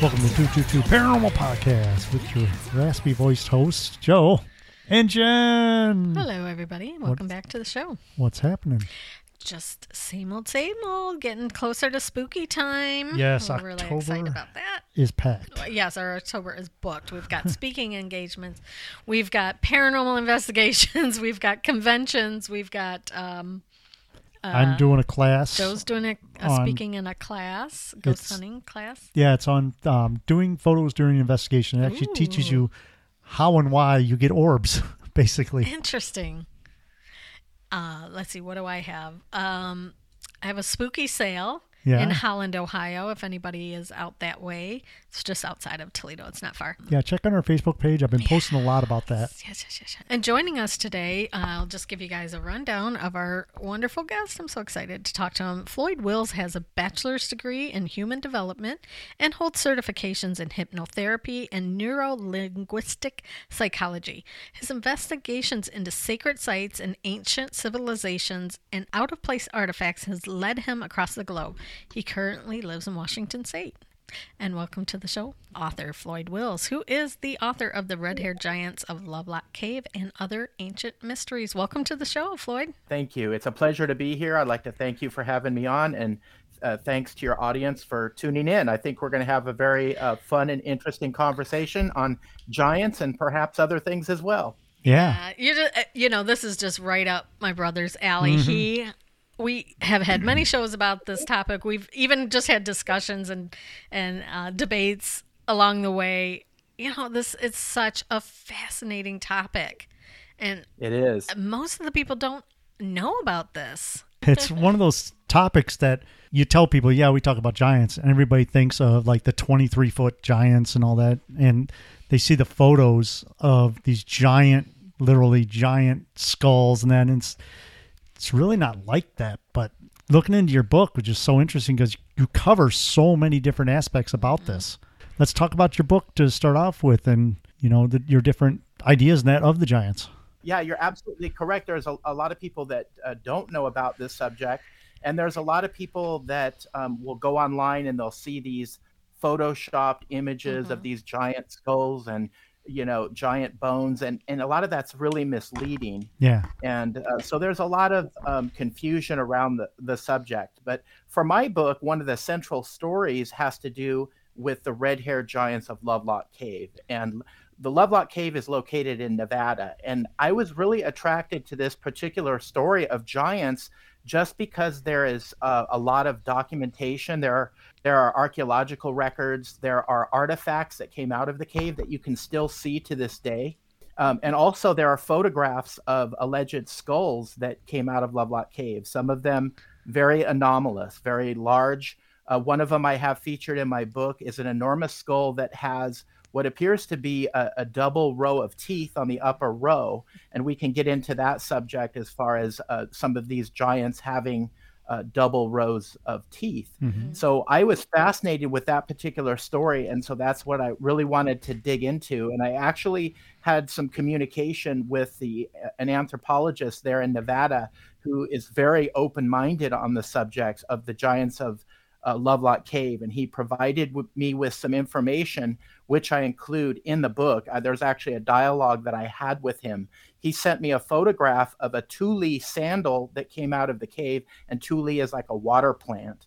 Welcome to 222 Paranormal Podcast with your raspy voiced host, Joe and Jen. Hello, everybody. Welcome back to the show. What's happening? Just same old, same old. Getting closer to spooky time. Yes, We're really October. excited about that. Is packed. Yes, our October is booked. We've got speaking engagements. We've got paranormal investigations. We've got conventions. We've got um, I'm doing a class. Joe's doing a, a On- speaking in a class, ghost It's- hunting class. Yeah, it's on um, doing photos during investigation. It actually teaches you how and why you get orbs, basically. Interesting. Uh, let's see. What do I have? Um, I have a spooky sale Yeah. in Holland, Ohio. If anybody is out that way, it's just outside of Toledo. It's not far. Yeah, check on our Facebook page. I've been posting a lot about that. Yes, yes, yes, yes. And joining us today, uh, I'll just give you guys a rundown of our wonderful guest. I'm so excited to talk to him. Floyd Wills has a bachelor's degree in human development and holds certifications in hypnotherapy and neuro linguistic psychology. His investigations into sacred sites and ancient civilizations and out of place artifacts has led him across the globe. He currently lives in Washington State. And welcome to the show, author Floyd Wills, who is the author of The Red Haired Giants of Lovelock Cave and Other Ancient Mysteries. Welcome to the show, Floyd. Thank you. It's a pleasure to be here. I'd like to thank you for having me on, and uh, thanks to your audience for tuning in. I think we're going to have a very uh, fun and interesting conversation on giants and perhaps other things as well. Yeah. Uh, you, just, uh, you know, this is just right up my brother's alley. He, we have had many shows about this topic. We've even just had discussions and and uh, debates along the way. You know, this it's such a fascinating topic, and It is. most of the people don't know about this. It's one of those topics that you tell people, yeah, we talk about giants, and everybody thinks of like the 23 foot giants and all that. And they see the photos of these giant, literally giant skulls and that. And it's, really not like that. But looking into your book, which is so interesting because you cover so many different aspects about this. Let's talk about your book to start off with and, you know, the, your different ideas and that of the giants. Yeah, you're absolutely correct. There's a, a lot of people that uh, don't know about this subject, and there's a lot of people that um, will go online and they'll see these photoshopped images of these giant skulls and you know giant bones, and and a lot of that's really misleading. Yeah. and uh, so there's a lot of um, confusion around the, the subject but for my book one of the central stories has to do with the red-haired giants of lovelock cave and the lovelock cave is located in nevada and i was really attracted to this particular story of giants just because there is uh, a lot of documentation there are there are archaeological records there are artifacts that came out of the cave that you can still see to this day um, and also, there are photographs of alleged skulls that came out of Lovelock Cave. Some of them very anomalous, very large. Uh, one of them I have featured in my book is an enormous skull that has what appears to be a, a double row of teeth on the upper row. And we can get into that subject as far as uh, some of these giants having uh, double rows of teeth. So I was fascinated with that particular story, and so that's what I really wanted to dig into. And I actually had some communication with the an anthropologist there in Nevada who is very open-minded on the subject of the giants of uh, Lovelock Cave, and he provided w- me with some information, which I include in the book. Uh, there's actually a dialogue that I had with him. He sent me a photograph of a tule sandal that came out of the cave, and tule is like a water plant.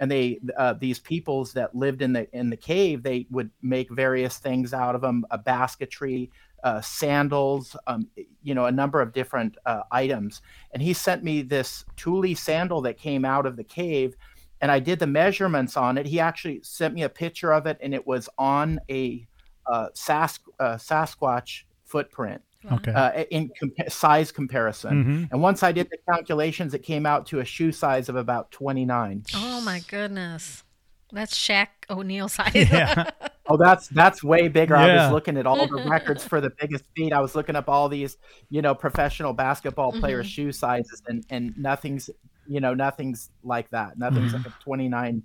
And they, uh, these peoples that lived in the in the cave, they would make various things out of them, a basketry, uh, sandals, um, you know, a number of different uh, items. And he sent me this tule sandal that came out of the cave, and I did the measurements on it. He actually sent me a picture of it, and it was on a uh, Sask- uh, Sasquatch footprint Okay. uh, in compa- size comparison. Mhm. And once I did the calculations, it came out to a shoe size of about 29. Oh my goodness. That's Shaq O'Neal size. yeah. Oh, that's that's way bigger. I was looking at all the records for the biggest feet. I was looking up all these, you know, professional basketball players' shoe sizes, and and nothing's, you know, nothing's like that. Nothing's like a 29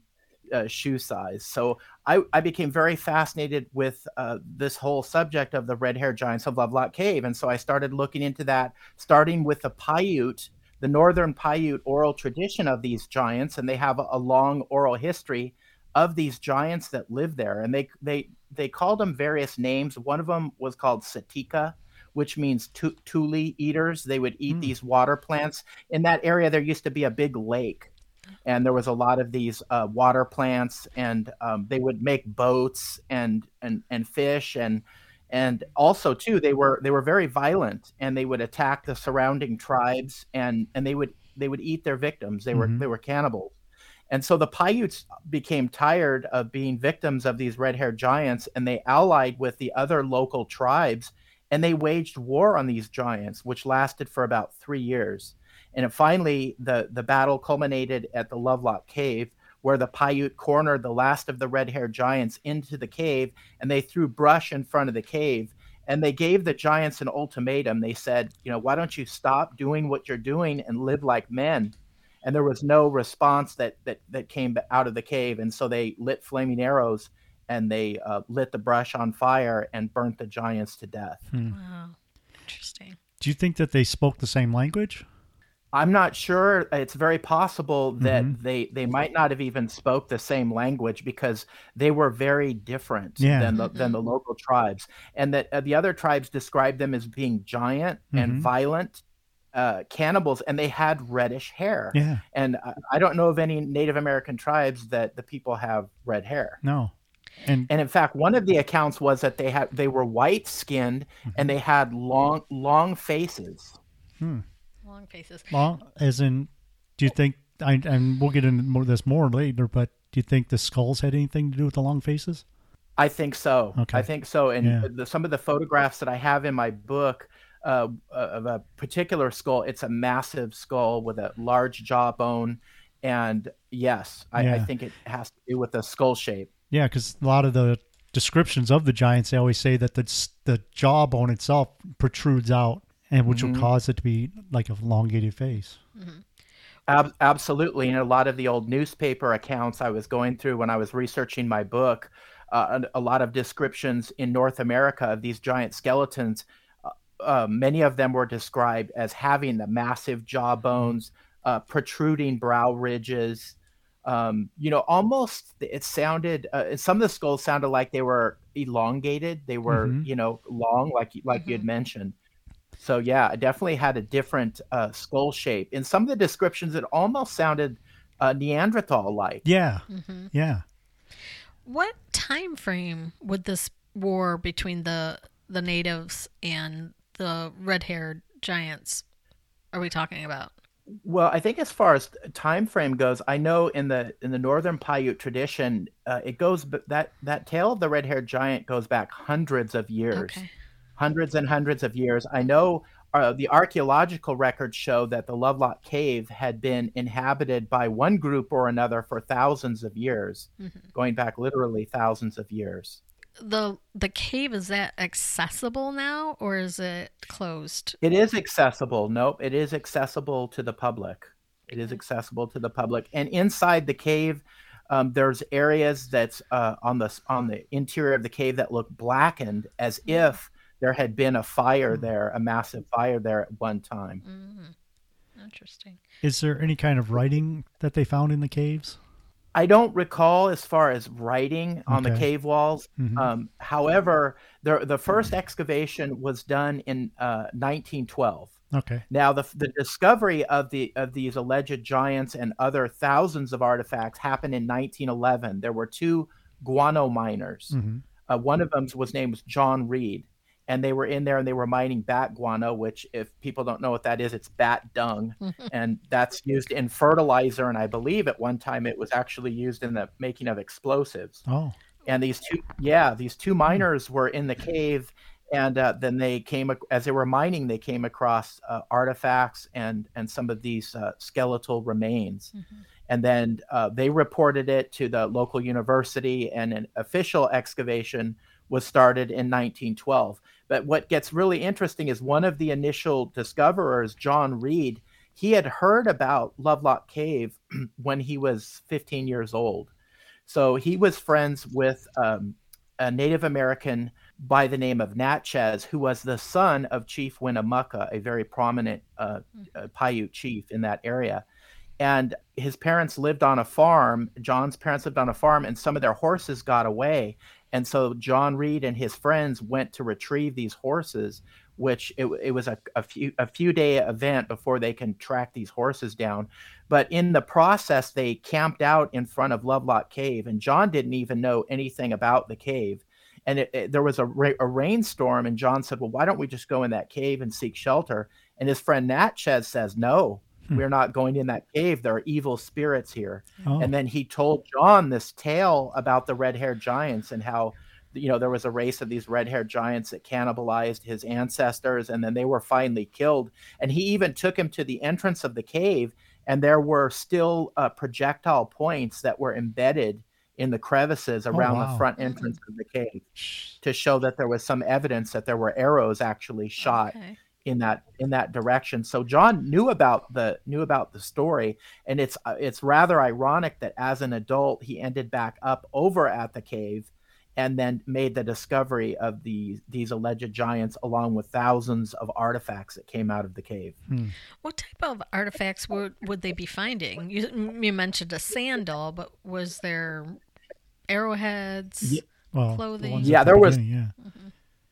uh, shoe size. So I I became very fascinated with uh, this whole subject of the red hair giants of Lovelock Cave, and so I started looking into that, starting with the Paiute, the northern Paiute oral tradition of these giants, and they have a, a long oral history of these giants that live there, and they they they called them various names. One of them was called Satika, which means tule eaters. They would eat mm. these water plants. In that area, there used to be a big lake, and there was a lot of these uh, water plants, and um, they would make boats and and and fish and and also too they were they were very violent and they would attack the surrounding tribes and and they would they would eat their victims they were mm-hmm. they were cannibals and so the Paiutes became tired of being victims of these red haired giants and they allied with the other local tribes and they waged war on these giants, which lasted for about three years. And finally, the, the battle culminated at the Lovelock Cave, where the Paiute cornered the last of the red haired giants into the cave and they threw brush in front of the cave. And they gave the giants an ultimatum. They said, you know, why don't you stop doing what you're doing and live like men? and there was no response that that that came out of the cave and so they lit flaming arrows and they uh, lit the brush on fire and burnt the giants to death hmm. wow interesting do you think that they spoke the same language i'm not sure it's very possible that mm-hmm. they they might not have even spoke the same language because they were very different yeah. than the mm-hmm. than the local tribes and that uh, the other tribes described them as being giant mm-hmm. and violent uh, cannibals and they had reddish hair. Yeah. And I, I don't know of any Native American tribes that the people have red hair. No. And, and in fact, one of the accounts was that they had they were white skinned mm-hmm. and they had long long faces. Hmm. Long faces. Long as in, do you think? I, and we'll get into more this more later. But do you think the skulls had anything to do with the long faces? I think so. Okay. I think so. And yeah. the, some of the photographs that I have in my book uh, of a particular skull. It's a massive skull with a large jawbone, and yes, I, yeah. I think it has to do with the skull shape. Yeah, because a lot of the descriptions of the giants, they always say that the the jawbone itself protrudes out, and which mm-hmm. will cause it to be like a elongated face. Mm-hmm. Ab- absolutely, and a lot of the old newspaper accounts I was going through when I was researching my book, uh, a, a lot of descriptions in North America of these giant skeletons uh, many of them were described as having the massive jawbones, uh, protruding brow ridges. Um, you know, almost it sounded. Uh, some of the skulls sounded like they were elongated. They were, mm-hmm. you know, long, like like mm-hmm. you had mentioned. So yeah, it definitely had a different uh, skull shape. In some of the descriptions, it almost sounded uh, Neanderthal-like. Yeah, mm-hmm. yeah. What time frame would this war between the the natives and the red haired giants are we talking about? Well, I think as far as time frame goes, I know in the in the northern Paiute tradition, uh, it goes that that tale of the red haired giant goes back hundreds of years, okay. hundreds and hundreds of years. I know uh, the archaeological records show that the Lovelock Cave had been inhabited by one group or another for thousands of years, mm-hmm. going back literally thousands of years the the cave is that accessible now or is it closed? It is accessible. Nope, it is accessible to the public. It is accessible to the public, and inside the cave, um, there's areas that's uh, on the on the interior of the cave that look blackened, as mm. if there had been a fire mm. there, a massive fire there at one time. Mm. Interesting. Is there any kind of writing that they found in the caves? I don't recall as far as writing on okay. the cave walls. Mm-hmm. Um, however, the the first excavation was done in uh, 1912. Okay. Now the the discovery of the of these alleged giants and other thousands of artifacts happened in 1911. There were two guano miners. Mm-hmm. Uh, one of them was named John Reed, and they were in there and they were mining bat guano, which, if people don't know what that is, it's bat dung, and that's used in fertilizer. And I believe at one time it was actually used in the making of explosives. Oh. And these two, yeah, these two hmm. miners were in the cave, and uh, then they came as they were mining, they came across uh, artifacts and and some of these uh, skeletal remains. Mm-hmm. And then uh, they reported it to the local university, and an official excavation was started in 1912. But what gets really interesting is one of the initial discoverers, John Reed, he had heard about Lovelock Cave when he was 15 years old. So he was friends with um, a Native American by the name of Natchez, who was the son of Chief Winnemucca, a very prominent uh, uh, Paiute chief in that area. and his parents lived on a farm. John's parents lived on a farm, and some of their horses got away. And so John Reed and his friends went to retrieve these horses, which it, it was a, a few a few day event before they can track these horses down. But in the process, they camped out in front of Lovelock Cave, and John didn't even know anything about the cave. And it, it, there was a, ra- a rainstorm, and John said, "Well, why don't we just go in that cave and seek shelter?" And his friend Natchez says, "No, Hmm. we're not going in that cave. There are evil spirits here." Oh. And then he told John this tale about the red-haired giants and how you know there was a race of these red-haired giants that cannibalized his ancestors and then they were finally killed and he even took him to the entrance of the cave and there were still uh, projectile points that were embedded in the crevices around wow. the front entrance of the cave to show that there was some evidence that there were arrows actually shot Okay. In that in that direction. So John knew about the knew about the story, and it's uh, it's rather ironic that as an adult he ended back up over at the cave, and then made the discovery of the these alleged giants along with thousands of artifacts that came out of the cave. What type of artifacts would would they be finding? You, you mentioned a sandal, but was there arrowheads? Ye- well, clothing. ones at Yeah, the there was- beginning, yeah.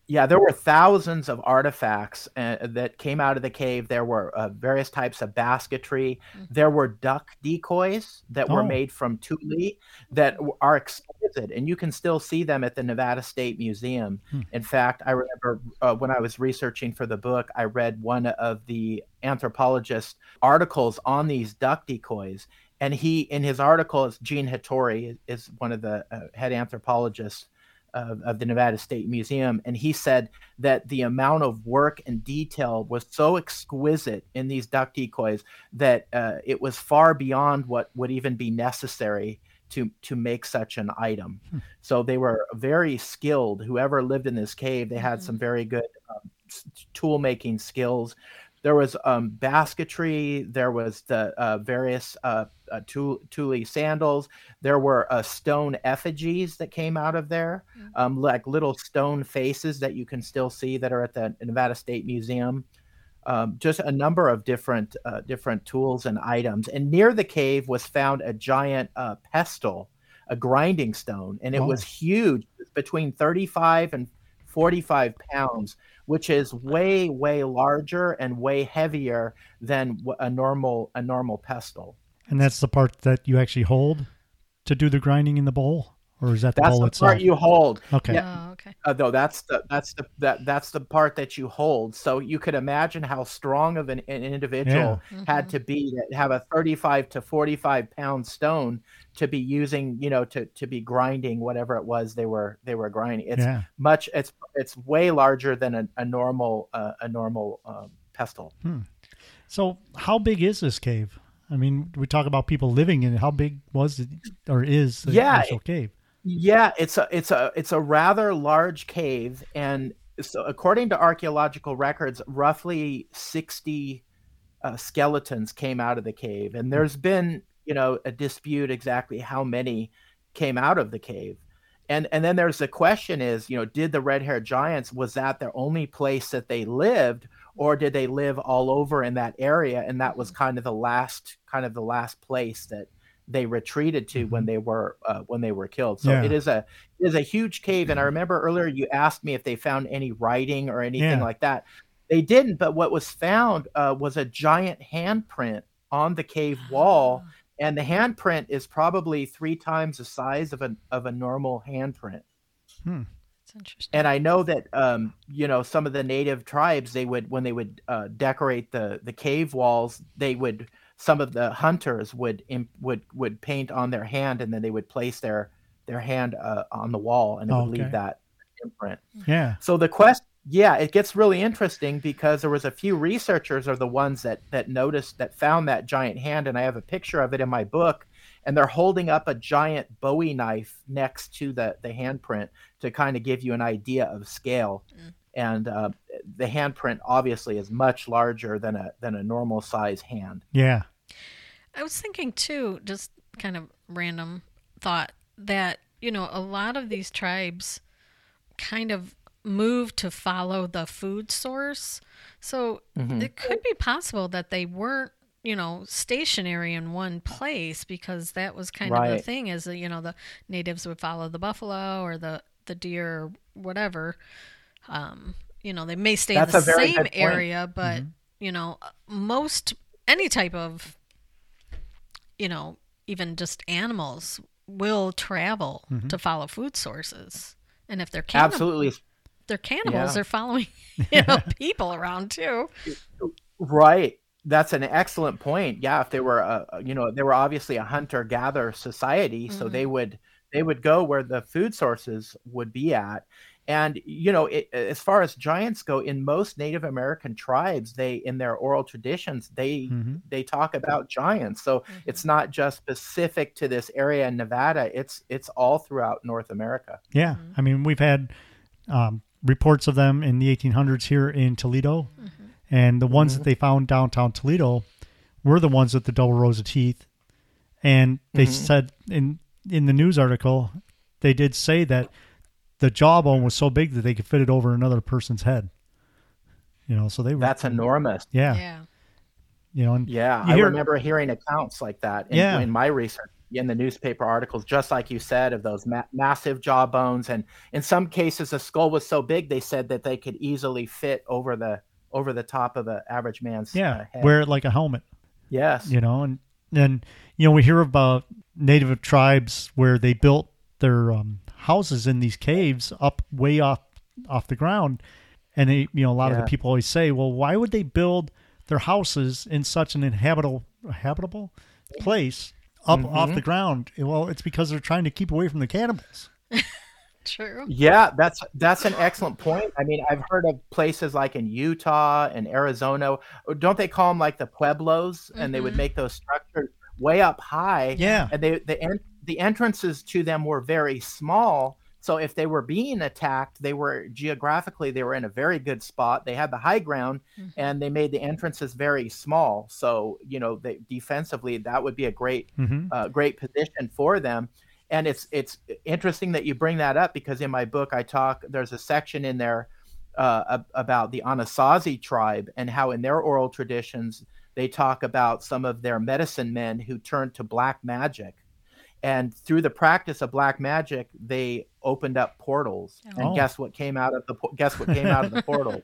Yeah, there were thousands of artifacts uh, that came out of the cave. There were uh, various types of basketry. There were duck decoys that were Oh. made from tule that are exquisite, and you can still see them at the Nevada State Museum. Hmm. In fact, I remember uh, when I was researching for the book, I read one of the anthropologist articles on these duck decoys. And he, in his article, is Gene Hattori, is one of the uh, head anthropologists of, of the Nevada State Museum, and he said that the amount of work and detail was so exquisite in these duck decoys that uh, it was far beyond what would even be necessary to to make such an item. So they were very skilled. Whoever lived in this cave, they had some very good um, tool making skills. There was um, basketry. There was the uh, various uh, uh, tule, tule sandals. There were uh, stone effigies that came out of there, um, like little stone faces that you can still see that are at the Nevada State Museum. Um, just a number of different uh, different tools and items. And near the cave was found a giant uh, pestle, a grinding stone, and it was Oh. huge, between 35 and 45 pounds, which is way way larger and way heavier than a normal a normal pestle. And that's the part that you actually hold to do the grinding in the bowl, or is that the That's bowl the itself? part you hold. okay. Oh, okay. Uh, though that's the that's the that that's the part that you hold. So you could imagine how strong of an, an individual had to be to have a 35 to 45 pound stone to be using, you know, to to be grinding whatever it was they were they were grinding. It's yeah. much it's it's way larger than a, a normal uh, a normal um, pestle. So, how big is this cave? I mean, we talk about people living in it. How big was it, or is the Yeah, actual cave? Yeah, it's a it's a it's a rather large cave, and so according to archaeological records, roughly sixty uh, skeletons came out of the cave, and there's been you know a dispute exactly how many came out of the cave, and and then there's the question is you know did the red haired giants was that their only place that they lived, or did they live all over in that area, and that was kind of the last kind of the last place that they retreated to when they were uh, when they were killed. So Yeah. it is a it is a huge cave. And I remember earlier you asked me if they found any writing or anything Yeah. like that. They didn't, but what was found uh, was a giant handprint on the cave wall, and the handprint is probably three times the size of a of a normal handprint. That's interesting. And I know that um, you know some of the native tribes they would when they would uh, decorate the the cave walls they would some of the hunters would imp- would would paint on their hand and then they would place their their hand uh, on the wall and it would Okay. leave that imprint. Yeah. So the quest, yeah, it gets really interesting because there was a few researchers are the ones that that noticed that found that giant hand, and I have a picture of it in my book. And they're holding up a giant Bowie knife next to the the handprint to kind of give you an idea of scale. And uh, the handprint obviously is much larger than a than a normal size hand. Yeah. I was thinking too, just kind of random thought that you know a lot of these tribes kind of move to follow the food source, so Mm-hmm. it could be possible that they weren't you know, stationary in one place because that was kind of the thing is that, you know, the natives would follow the buffalo or the, the deer or whatever. Um, you know, they may stay That's in the same area, but, you know, most, any type of, you know, even just animals will travel to follow food sources. And if they're cannibals, Absolutely they're cannibals, Yeah. they're following, you know, people around too. Right. That's an excellent point. Yeah, if they were, uh, you know, they were obviously a hunter-gatherer society, so they would they would go where the food sources would be at. And you know, it, as far as giants go, in most Native American tribes, they in their oral traditions, they Mhm. they talk about giants. So it's mm-hmm. not just specific to this area in Nevada. It's it's all throughout North America. Yeah, mm-hmm. I mean we've had um, reports of them in the 1800s here in Toledo, mm-hmm. and the ones that they found downtown Toledo were the ones with the double rows of teeth. And they said in in the news article, they did say that the jawbone was so big that they could fit it over another person's head. You know, so they were That's enormous. yeah, Yeah. you know, and Yeah, You I hear- remember hearing accounts like that in, Yeah. in my research in the newspaper articles, just like you said, of those ma- massive jawbones, and in some cases, the skull was so big they said that they could easily fit over the over the top of the average man's yeah, uh, head. wear it like a helmet. yes, you know and then you know we hear about native tribes where they built their um, houses in these caves up way off off the ground and they you know a lot of the people always say well why would they build their houses in such an inhabitable habitable place up off Mm-hmm. the ground well it's because they're trying to keep away from the cannibals True. Yeah, that's that's an excellent point. I mean, I've heard of places like in Utah and Arizona. Don't they call them like the pueblos? And they would make those structures way up high. Yeah. And they the en- the entrances to them were very small. So if they were being attacked, they were geographically they were in a very good spot. They had the high ground, and they made the entrances very small. So you know, they defensively that would be a great hmm uh, great position for them. And it's it's interesting that you bring that up because in my book I talk there's a section in there uh, about the Anasazi tribe and how in their oral traditions they talk about some of their medicine men who turned to black magic. And through the practice of black magic, they opened up portals. And Oh. guess what came out of the guess what came out of the portal?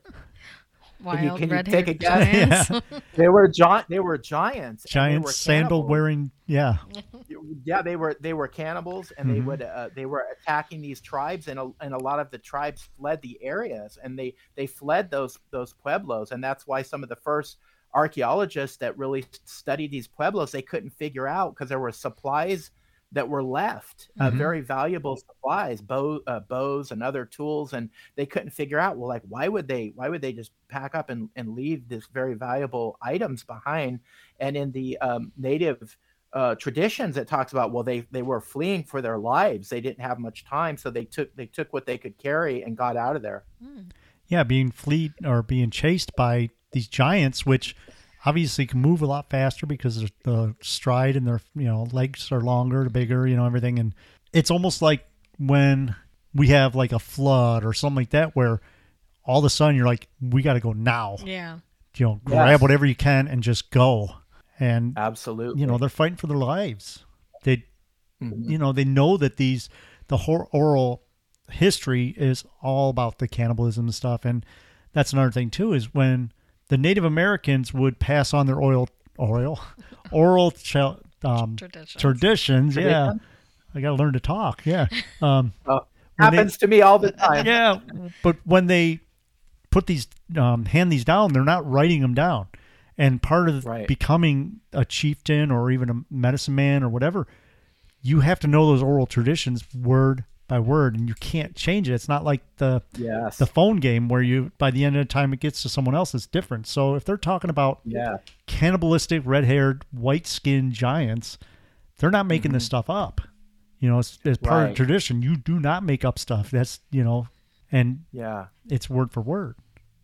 Wild you- can you take a guess? giants. They were gi- they were giants. and they giant were sandal wearing. yeah yeah they were they were cannibals and they Mhm. would uh, they were attacking these tribes and a, and a lot of the tribes fled the areas and they they fled those those pueblos and that's why some of the first archaeologists that really studied these pueblos they couldn't figure out because there were supplies that were left uh, Mhm. very valuable supplies bow, uh, bows and other tools and they couldn't figure out well like why would they why would they just pack up and, and leave this very valuable items behind? And in the um, native uh, traditions it talks about well they they were fleeing for their lives. They didn't have much time so they took they took what they could carry and got out of there. Yeah, being fleet or being chased by these giants, which obviously can move a lot faster because the- the stride and their you know legs are longer, bigger, you know everything, and it's almost like when we have like a flood or something like that, where all of a sudden you're like, we got to go now, yeah. you know, grab Yes. whatever you can and just go, and absolutely you know they're fighting for their lives. They Mhm. you know they know that these the hor- oral history is all about the cannibalism and stuff and that's another thing too is when the native americans would pass on their oil oil oral ch- um, Traditions. traditions yeah Tradition? i gotta learn to talk yeah um, when they- happens to me all the time yeah but when they put these um, hand these down they're not writing them down and part of Right. becoming a chieftain or even a medicine man or whatever you have to know those oral traditions word by word and you can't change it. It's not like the yes. the phone game where you by the end of the time it gets to someone else it's different. So if they're talking about yeah. cannibalistic red-haired white-skinned giants they're not making this stuff up. You know it's, it's part of Mm-hmm. Tradition. You do not make up stuff. That's you know and yeah. it's word for word.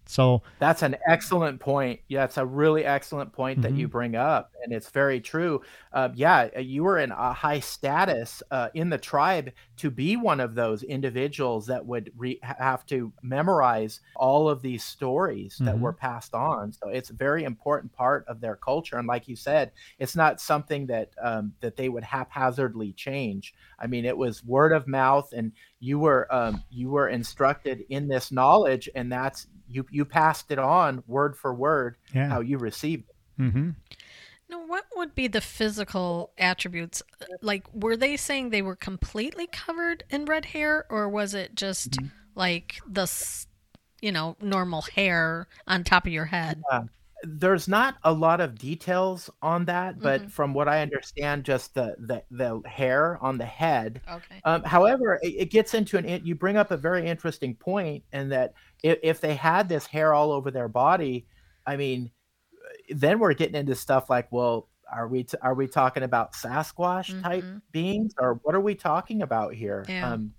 So That's an excellent point. Yeah, it's a really excellent point that Mm-hmm. you bring up, and it's very true. Uh, yeah, you were in a high status uh, in the tribe to be one of those individuals that would re- have to memorize all of these stories that Mhm. were passed on. So it's a very important part of their culture, and like you said, it's not something that um, that they would haphazardly change. I mean, it was word of mouth, and you were um, you were instructed in this knowledge, and that's you you passed it on word for word yeah. how you received it. hmm Now, what would be the physical attributes? Like, were they saying they were completely covered in red hair, or was it just Mm-hmm. like the, you know, normal hair on top of your head? There's not a lot of details on that, but from what I understand, just the the, the hair on the head. Okay. Um, however, it, it gets into an. You bring up a very interesting point, in that if, if they had this hair all over their body, I mean, then we're getting into stuff like, well, are we t- are we talking about Sasquatch type Mhm. beings, or what are we talking about here? Yeah. Um,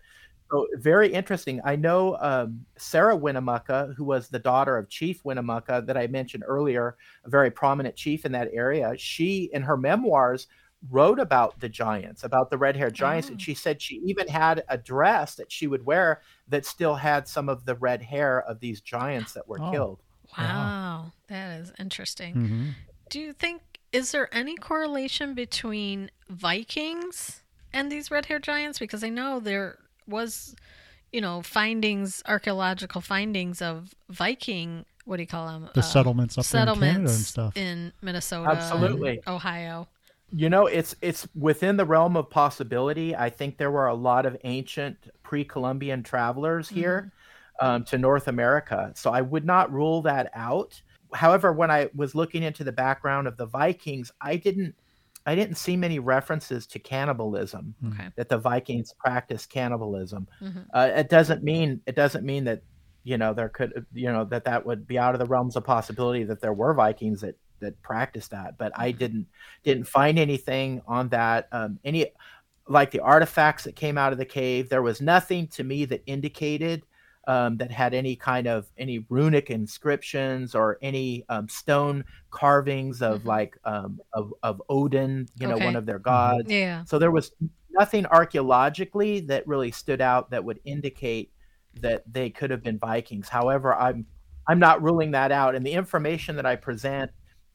so very interesting. I know um, Sarah Winnemucca, who was the daughter of Chief Winnemucca that I mentioned earlier, a very prominent chief in that area. She, in her memoirs, wrote about the giants, about the red-haired giants, Oh. and she said she even had a dress that she would wear that still had some of the red hair of these giants that were Oh. killed. Wow, that is interesting. hmm Do you think is there any correlation between Vikings and these red-haired giants? Because I know there was, you know, findings, archaeological findings of Viking. What do you call them? The settlements up there in Canada and stuff. in Minnesota, and Absolutely. Ohio. You know, it's it's within the realm of possibility. I think there were a lot of ancient pre-Columbian travelers here um, to North America, so I would not rule that out. However, when I was looking into the background of the Vikings, I didn't I didn't see many references to cannibalism Okay. that the Vikings practiced cannibalism. Mhm. Uh, it doesn't mean it doesn't mean that you know there could you know that that would be out of the realms of possibility that there were Vikings that that practiced that, but I didn't didn't find anything on that. Um, any like the artifacts that came out of the cave, there was nothing to me that indicated um, that had any kind of any runic inscriptions or any um, stone carvings of Mhm. like um, of of Odin, you know, Okay. one of their gods. Yeah. So there was nothing archaeologically that really stood out that would indicate that they could have been Vikings. However, I'm I'm not ruling that out, and the information that I present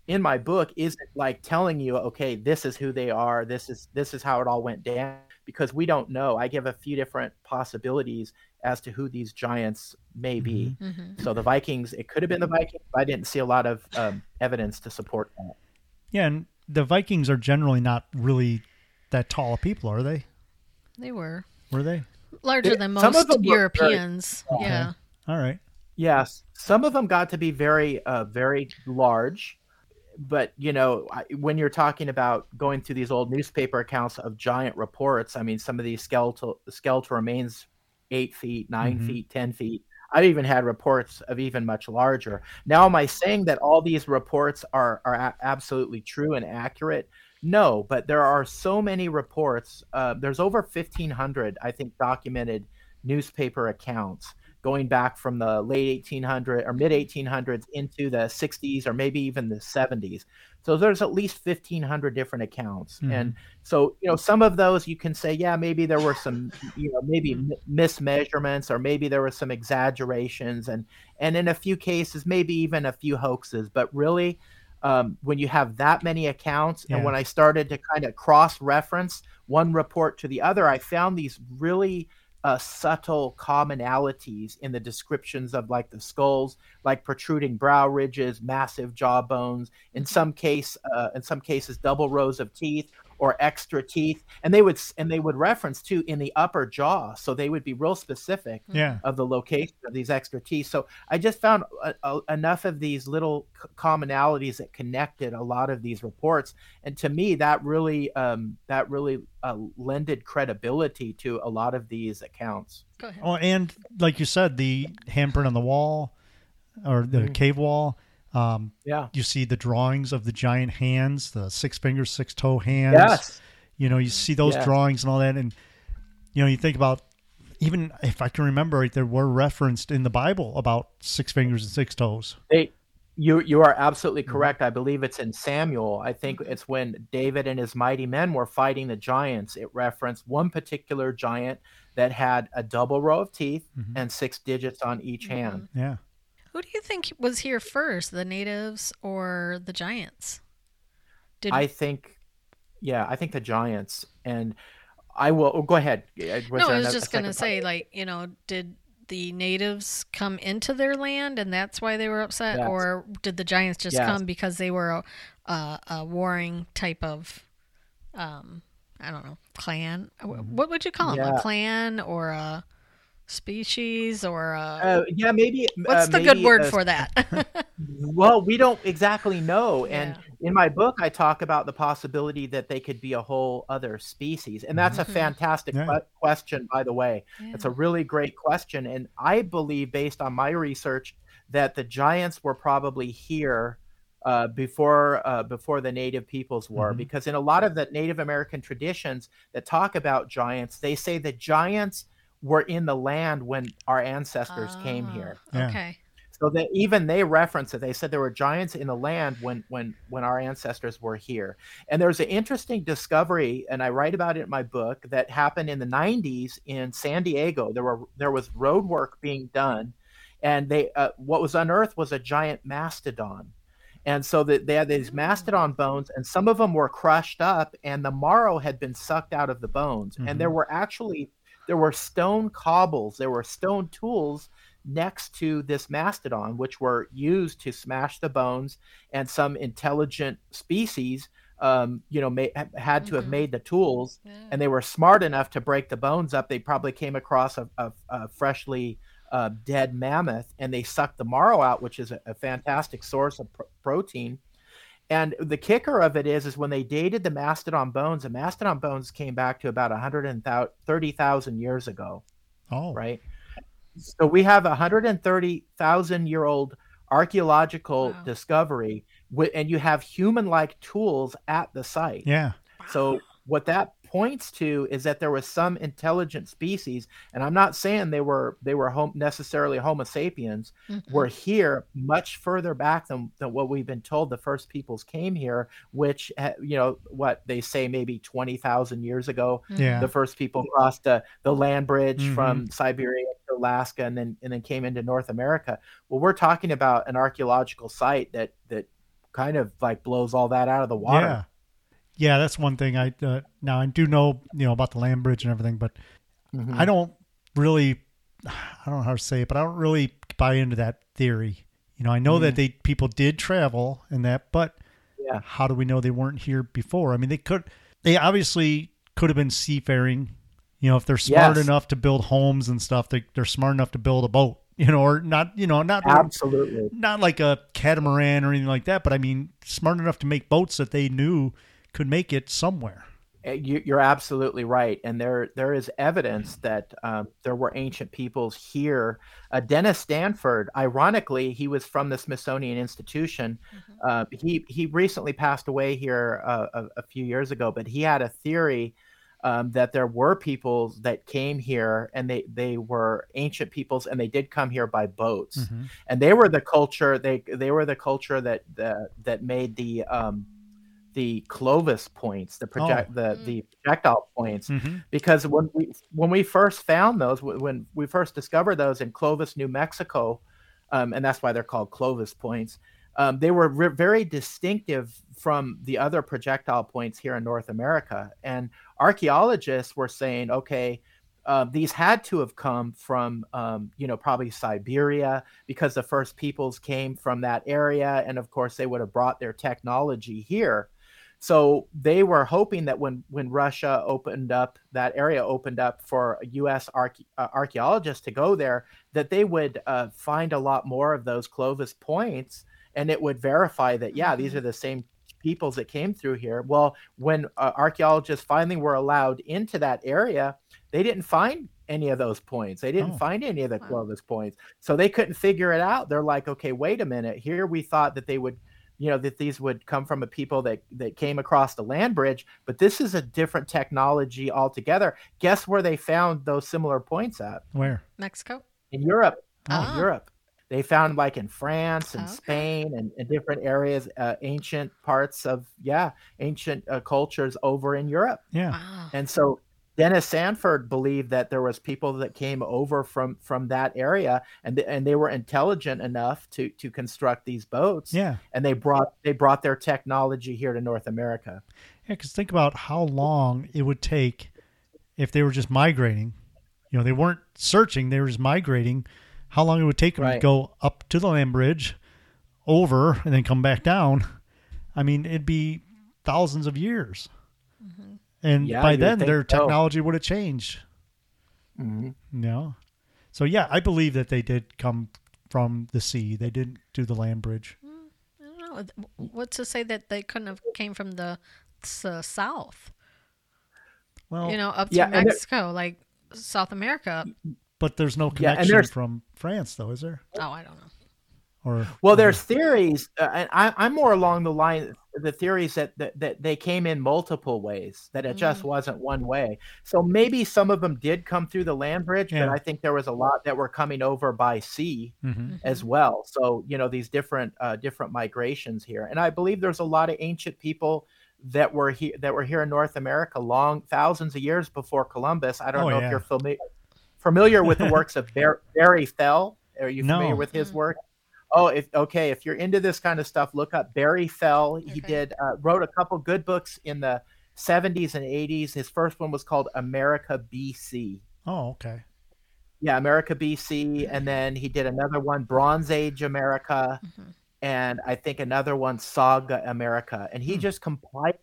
in my book isn't like telling you, okay, this is who they are, this is this is how it all went down, because we don't know. I give a few different possibilities as to who these giants may be. hmm So the Vikings, it could have been the Vikings. But I didn't see a lot of um, evidence to support that. Yeah, and the Vikings are generally not really that tall of people, are they? They were Were they? larger They- than some of most them were very Europeans. Yeah. All right. Yes, some of them got to be very, uh, very large. But you know, I, when you're talking about going through these old newspaper accounts of giant reports, I mean, some of these skeletal skeletal remains eight feet, 9 Mhm. feet, ten feet. I've even had reports of even much larger. Now, am I saying that all these reports are are a- absolutely true and accurate? No, but there are so many reports. Uh, there's over 1,500, I think, documented newspaper accounts going back from the late 1800 or mid 1800s into the 60s or maybe even the 70s. So there's at least 1500 different accounts. Mhm. And so, you know, some of those you can say, yeah, maybe there were some, you know, maybe m- mismeasurements or maybe there were some exaggerations and and in a few cases maybe even a few hoaxes, but really um, when you have that many accounts and when I started to kind of cross reference one report to the other, I found these really uh, subtle commonalities in the descriptions of like the skulls, like protruding brow ridges, massive jaw bones, in some case, uh, in some cases, double rows of teeth or extra teeth, and they would and they would reference too in the upper jaw, so they would be real specific Yeah. of the location of these extra teeth. So I just found a, a, enough of these little c- commonalities that connected a lot of these reports, and to me, that really um, that really uh, lended credibility to a lot of these accounts. Go ahead. Oh, and like you said, the handprint on the wall or the Mhm. cave wall. Um, Yeah. you see the drawings of the giant hands, the six finger, six toe hands. Yes. You know, you see those Yes. drawings and all that, and you know, you think about even if I can remember right, there were referenced in the Bible about six fingers and six toes. They, you you are absolutely Mhm. correct. I believe it's in Samuel. I think it's when David and his mighty men were fighting the giants. It referenced one particular giant that had a double row of teeth Mhm. and six digits on each hand. Yeah. Who do you think was here first, the natives or the giants? Did I think, yeah, I think the giants. And I will oh, go ahead. Was no, I was just gonna say, like, you know, did the natives come into their land and that's why they were upset, Yes. or did the giants just Yes. come because they were a, a, a warring type of, um, I don't know, clan? Mhm. What would you call them? Yeah. A clan or a species or a? Uh, yeah, maybe. what's uh, the good word a for that? Well, we don't exactly know. And Yeah. in my book, I talk about the possibility that they could be a whole other species. And that's a Mhm. fantastic Yeah. que- question, by the way. It's a really great question. And I believe, based on my research, that the giants were probably here. Uh, before uh, before the native peoples were, Mhm. because in a lot of the Native American traditions that talk about giants, they say the giants were in the land when our ancestors came here. Yeah. Okay. So that even they reference it. They said there were giants in the land when when when our ancestors were here. And there's an interesting discovery, and I write about it in my book that happened in the 90s in San Diego. There were there was road work being done, and they uh, what was unearthed was a giant mastodon. And so that they had these mastodon bones, and some of them were crushed up, and the marrow had been sucked out of the bones. And there Mhm. were actually there were stone cobbles, there were stone tools next to this mastodon, which were used to smash the bones, and some intelligent species, um, you know, may, ha- had to have Mhm. made the tools, Yeah. and they were smart enough to break the bones up. They probably came across a, a, a freshly uh, dead mammoth, and they sucked the marrow out, which is a, a fantastic source of pr- protein. And the kicker of it is, is when they dated the mastodon bones, the mastodon bones came back to about 130,000 years ago Oh. right? So we have a 130,000 year old archaeological Wow. discovery, and you have human like tools at the site. Yeah. So what that points to is that there was some intelligent species, and I'm not saying they were they were hom- necessarily Homo sapiens, Mhm. were here much further back than, than what we've been told the first peoples came here, which uh, you know what they say maybe 20,000 years ago Yeah. the first people crossed uh, the land bridge Mhm. from Siberia to Alaska and then and then came into North America. Well, we're talking about an archaeological site that that kind of like blows all that out of the water. Yeah. Yeah, that's one thing I uh, now I do know, you know, about the land bridge and everything, but Mhm. I don't really I don't know how to say it, but I don't really buy into that theory. You know, I know that Mhm. they people did travel and that, but Yeah. how do we know they weren't here before? I mean, they could they obviously could have been seafaring. You know, if they're smart Yes. enough to build homes and stuff, they they're smart enough to build a boat. You know, or not, you know, not Absolutely. not like a catamaran or anything like that, but I mean, smart enough to make boats that they knew could make it somewhere. Uh, You, you're absolutely right, and there there is evidence that um, there were ancient peoples here. Uh, Dennis Stanford, ironically, he was from the Smithsonian Institution. Mhm. Uh, he he recently passed away here uh, a, a few years ago, but he had a theory um, that there were peoples that came here, and they they were ancient peoples, and they did come here by boats, Mhm. and they were the culture they they were the culture that that, that made the um, the Clovis points, the project the Mm. the projectile points, Mhm. because when we when we first found those when we first discovered those in Clovis, New Mexico, um, and that's why they're called Clovis points. Um, they were re- very distinctive from the other projectile points here in North America, and archaeologists were saying, okay. Uh, these had to have come from, um, you know, probably Siberia because the first peoples came from that area, and of course they would have brought their technology here. So they were hoping that when when Russia opened up that area opened up for U.S. Arche- uh, archaeologists to go there, that they would uh, find a lot more of those Clovis points, and it would verify that yeah, these Mhm. are the same peoples that came through here. Well, when uh, archaeologists finally were allowed into that area, they didn't find any of those points. They didn't Oh. find any of the Wow. Clovis points, so they couldn't figure it out. They're like, okay, wait a minute. Here we thought that they would you know that these would come from a people that that came across the land bridge but this is a different technology altogether guess where they found those similar points at Where? Mexico. in europe Oh. europe they found like in france and Okay. spain and, and different areas uh, ancient parts of yeah ancient uh, cultures over in europe Yeah. Wow. and so Dennis Stanford believed that there was people that came over from from that area and th- and they were intelligent enough to to construct these boats Yeah. and they brought they brought their technology here to North America. Yeah, because think about how long it would take if they were just migrating. You know, they weren't searching; they were just migrating. How long it would take them to go up to the land bridge, over, and then come back down? I mean, it'd be thousands of years, mm-hmm. And Yeah, by then think their so. technology would have changed. Mhm. You know, so yeah, I believe that they did come from the sea. They didn't do the land bridge. I don't know. What's to say that they couldn't have came from the uh, south? Well, you know, up to yeah, Mexico, like South America. but there's no connection there's- from France, though, is there? Oh, I don't know. Or Well, there's theories, uh, and I, I'm more along the line the theories that, that that they came in multiple ways, that it just wasn't one way. So maybe some of them did come through the land bridge, Yeah. but I think there was a lot that were coming over by sea. Mhm. as well. So you know these different uh, different migrations here, and I believe there's a lot of ancient people that were here that were here in North America long thousands of years before Columbus. I don't Oh, know yeah. if you're familiar familiar with the works of Barry Fell. Are you familiar No. with his Mm. work? Oh, if okay, if you're into this kind of stuff, look up Barry Fell. He did uh, wrote a couple good books in the 70s and 80s. His first one was called America BC. Oh, okay. Yeah, America BC, and then he did another one, Bronze Age America, Mhm. and I think another one, Saga America. And he Hmm. just compiled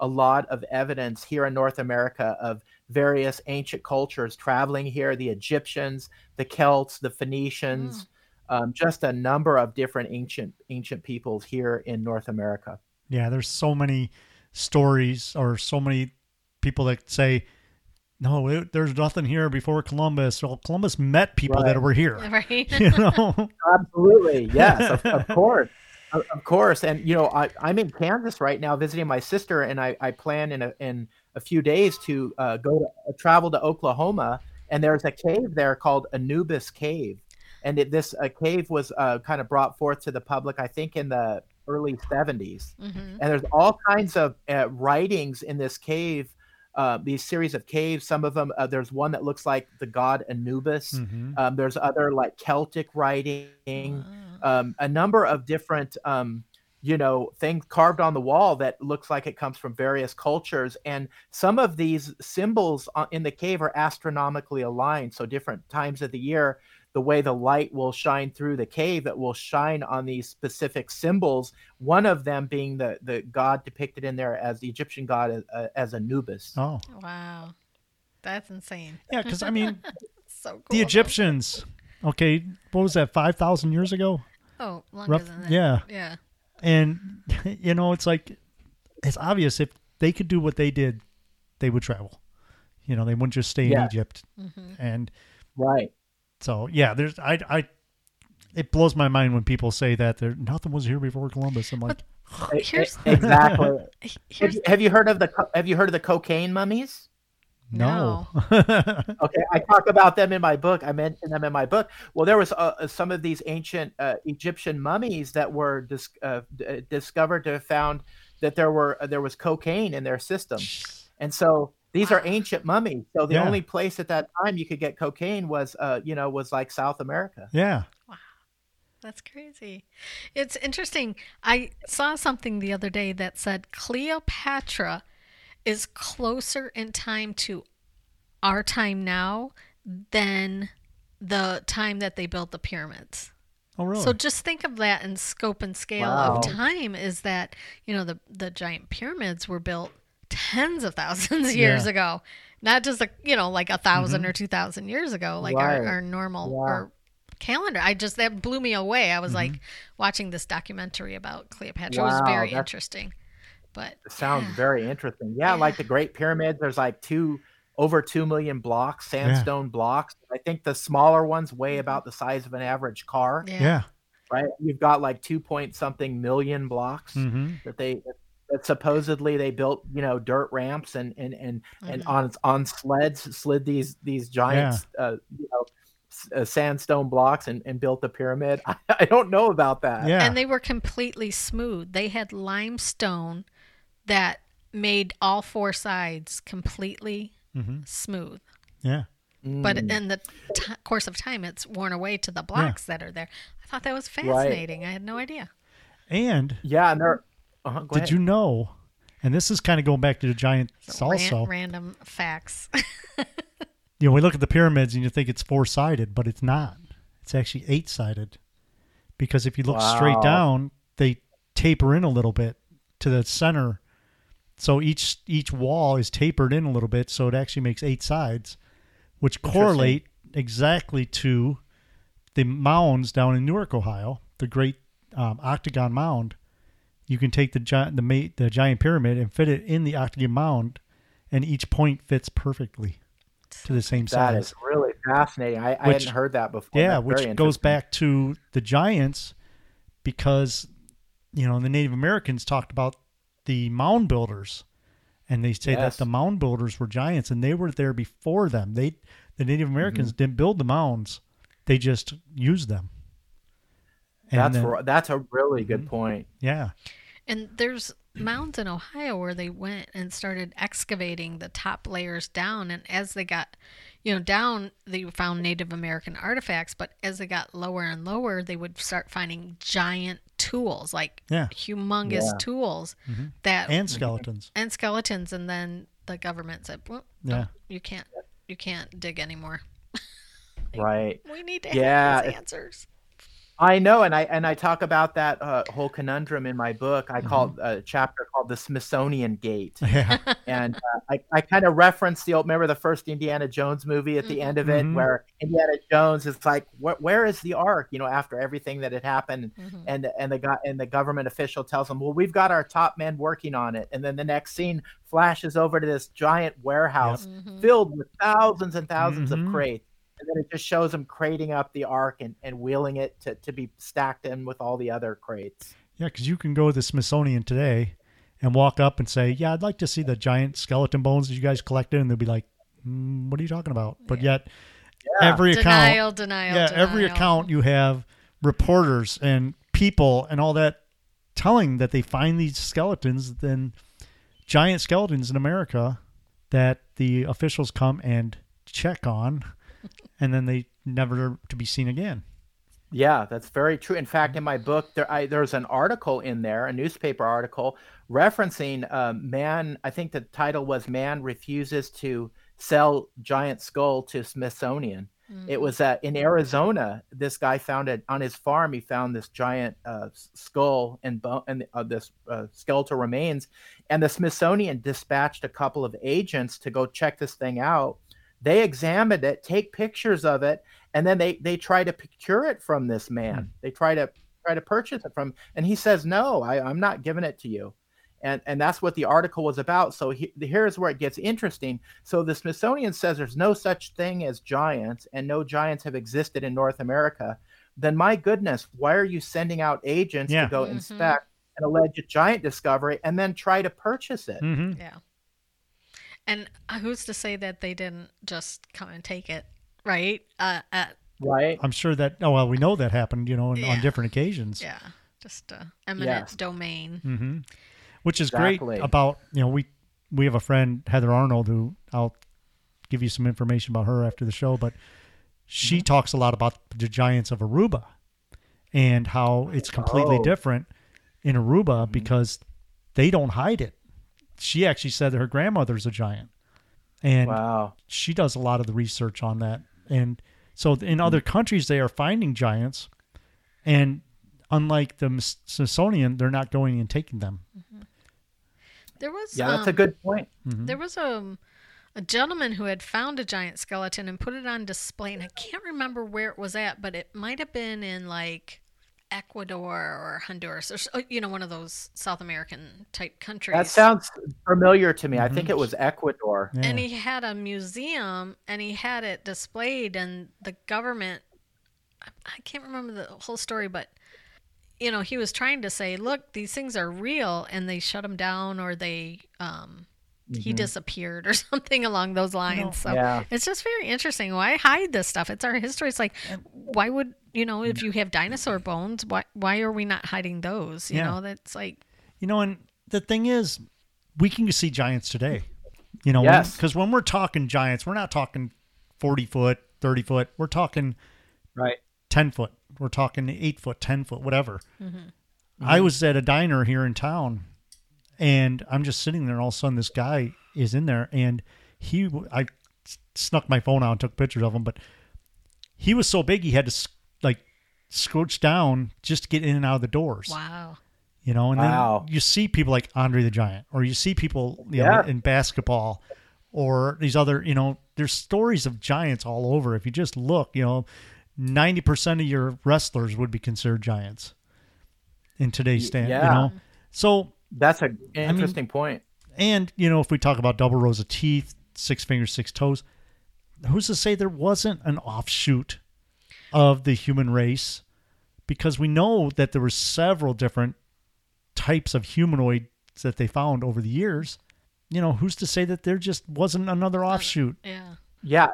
a lot of evidence here in North America of various ancient cultures traveling here the Egyptians, the Celts, the Phoenicians, um, just a number of different ancient ancient peoples here in North America. Yeah, there's so many stories or so many people that say, no, it, there's nothing here before Columbus. Well, Columbus met people that were here. Right. You know? Absolutely, yes, of, of course, of, of course. And you know, I, I'm in Kansas right now visiting my sister, and I, I plan in a in a few days to uh, go to uh, travel to Oklahoma, and there's a cave there called Anubis Cave, and it, this uh, cave was uh, kind of brought forth to the public, I think, in the early 70s, hmm and there's all kinds of uh, writings in this cave. Uh, these series of caves, some of them, uh, there's one that looks like the god Anubis. Mhm. Um, there's other like Celtic writing, Wow. um, a number of different, um, you know, things carved on the wall that looks like it comes from various cultures. And some of these symbols in the cave are astronomically aligned. So different times of the year, the way the light will shine through the cave, it will shine on these specific symbols. One of them being the the god depicted in there as the Egyptian god as, uh, as Anubis. Oh, Wow. That's insane. yeah, because I mean, So cool. the. Egyptians, okay, what was that, 5,000 years ago? Oh, longer Rough, than that. yeah. Yeah. And, you know, it's like, it's obvious if they could do what they did, they would travel. You know, they wouldn't just stay in Yeah. Egypt. hmm And Right. So, yeah, there's, I, I, it blows my mind when people say that there nothing was here before Columbus. I'm like, Here's- exactly. Have Here's you, have you heard of the Have you heard of the cocaine mummies? no. Okay, I talk about them in my book. I mention them in my book. Well, there was uh, uh, some of these ancient uh, Egyptian mummies that were dis- uh, d- uh, discovered to have found that there were uh, there was cocaine in their system, and so these are ancient mummies. So the Yeah. only place at that time you could get cocaine was, uh, you know, was like South America. yeah. Wow, That's crazy. It's interesting. I saw something the other day that said Cleopatra is closer in time to our time now than the time that they built the pyramids. Oh, really? So just think of that in scope and scale Wow. of time is that, you know, the the giant pyramids were built tens of thousands of years Yeah. ago. Not just a, you know, like a 1000 or 2000 years ago like Right. our, our normal Yeah. or calendar. I just that blew me away. I was Mm-hmm. like watching this documentary about Cleopatra. it was very interesting. But It sounds yeah. very interesting. Yeah, like the Great Pyramids, there's like two over two million blocks, sandstone blocks. I think the smaller ones weigh about the size of an average car. yeah. yeah. right? You've got like two point something million blocks hmm that they that supposedly they built, you know, dirt ramps and and and and Mhm. on on sleds slid these these giant, uh, you know, uh, sandstone blocks and, and built the pyramid. I, I don't know about that. Yeah. And they were completely smooth. They had limestone that made all four sides completely mm-hmm. smooth. Yeah. But Mm. in the t- course of time, it's worn away to the blocks that are there. I thought that was Right. fascinating. I had no idea. And yeah, and they're. Uh-huh, go did ahead. you know? And this is kind of going back to the giants Ran- also. random facts. you know, we look at the pyramids and you think it's four sided, but it's not. It's actually eight sided. Because if you look straight down, they taper in a little bit to the center. So each each wall is tapered in a little bit, so it actually makes eight sides, which correlate exactly to the mounds down in Newark, Ohio, the great um, octagon mound. You can take the giant the mate the giant pyramid and fit it in the octagon mound, and each point fits perfectly to the same That size. is really fascinating. I, I hadn't heard that before. Yeah, That's which goes back to the giants because you know the Native Americans talked about the mound builders, and they say Yes. that the mound builders were giants, and they were there before them. They the Native Americans Mm-hmm. didn't build the mounds; they just used them. And That's then- ri- that's a really good Mhm. point. yeah, And there's mounds in Ohio where they went and started excavating the top layers down. And as they got, you know, down, they found Native American artifacts. But as they got lower and lower, they would start finding giant tools, like yeah, humongous Yeah. tools Mhm. that and skeletons. and skeletons. And then the government said, well, Yeah. no, you can't, you can't dig anymore. Right. We need to Yeah, have these it- answers. I know, and I and I talk about that uh, whole conundrum in my book. I call Mm-hmm. it a chapter called the Smithsonian Gate, Yeah, and uh, I, I kind of reference the old. Remember the first Indiana Jones movie at the end of it, Mhm. where Indiana Jones is like, "Where where is the Ark?" You know, after everything that had happened, Mhm. and and the guy and the government official tells him, "Well, we've got our top men working on it," and then the next scene flashes over to this giant warehouse filled with thousands and 1000s Mhm. of crates. And then it just shows them crating up the ark and, and wheeling it to, to be stacked in with all the other crates. yeah, because you can go to the Smithsonian today and walk up and say, "Yeah, I'd like to see the giant skeleton bones that you guys collected," and they'll be like, mm, "What are you talking about?" But yet, Yeah. every account Denial, denial, yeah, every account you have reporters and people and all that telling that they find these skeletons, then giant skeletons in America that the officials come and check on, and then they never to be seen again. Yeah, that's very true. In fact, in my book, there I, there's an article in there, a newspaper article referencing um, man. I think the title was "Man Refuses to Sell Giant Skull to Smithsonian." Mm. It was uh, in Arizona. This guy found it on his farm. He found this giant uh, skull and bone and uh, this uh, skeletal remains, and the Smithsonian dispatched a couple of agents to go check this thing out. They examined it, take pictures of it, and then they they try to procure it from this man. They try to try to purchase it from, and he says, "No, I, I'm not giving it to you." And and that's what the article was about. So he, here's where it gets interesting. So the Smithsonian says there's no such thing as giants, and no giants have existed in North America. Then my goodness, why are you sending out agents Yeah. to go Mhm. inspect an alleged giant discovery and then try to purchase it? hmm Yeah. And uh, who's to say that they didn't just come and take it, right? Uh, at, Right? I'm sure that. Oh well, we know that happened. You know, on- on different occasions. yeah, just uh, eminent Yes. domain. hmm Which is Exactly. great about you know we we have a friend Heather Arnold who I'll give you some information about her after the show, but she talks a lot about the giants of Aruba and how it's completely Oh. different in Aruba because they don't hide it. She actually said that her grandmother's a giant, and Wow. she does a lot of the research on that. And so in other countries, they are finding giants, and unlike the Smithsonian, they're not going and taking them. There was Yeah, that's a um, good point. Mhm. There was a a gentleman who had found a giant skeleton and put it on display, and I can't remember where it was at, but it might have been in like Ecuador or Honduras or uh, you know one of those South American type countries. That sounds familiar to me. I think Mhm. it was Ecuador. Yeah. and he had a museum and he had it displayed and the government I can't remember the whole story, but you know, he was trying to say, look, these things are real, and they shut him down or they um, he Mhm. disappeared or something along those lines. so Yeah. it's just very interesting. Why hide this stuff? It's our history. It's like, why would you know if you have dinosaur bones? Why why are we not hiding those? You Yeah. know, that's like You know, and the thing is, we can see giants today. You know, Yes. because when we're talking giants, we're not talking 40 foot, 30 foot. We're talking Right. 10 foot. We're talking 8 foot, 10 foot, whatever. I was at a diner here in town and I'm just sitting there and all of a sudden this guy is in there and he, I snuck my phone out and took pictures of him, but he was so big he had to like scrooch down just to get in and out of the doors wow. you know and Wow. then you see people like andre the giant or you see people you know, in basketball or these other you know there's stories of giants all over if you just look you know 90% of your wrestlers would be considered giants in today's stand you yeah. know so That's an interesting point. and you know if we talk about double rows of teeth six fingers six toes who's to say there wasn't an offshoot of the human race because we know that there were several different types of humanoid that they found over the years you know who's to say that there just wasn't another offshoot Yeah. Yeah.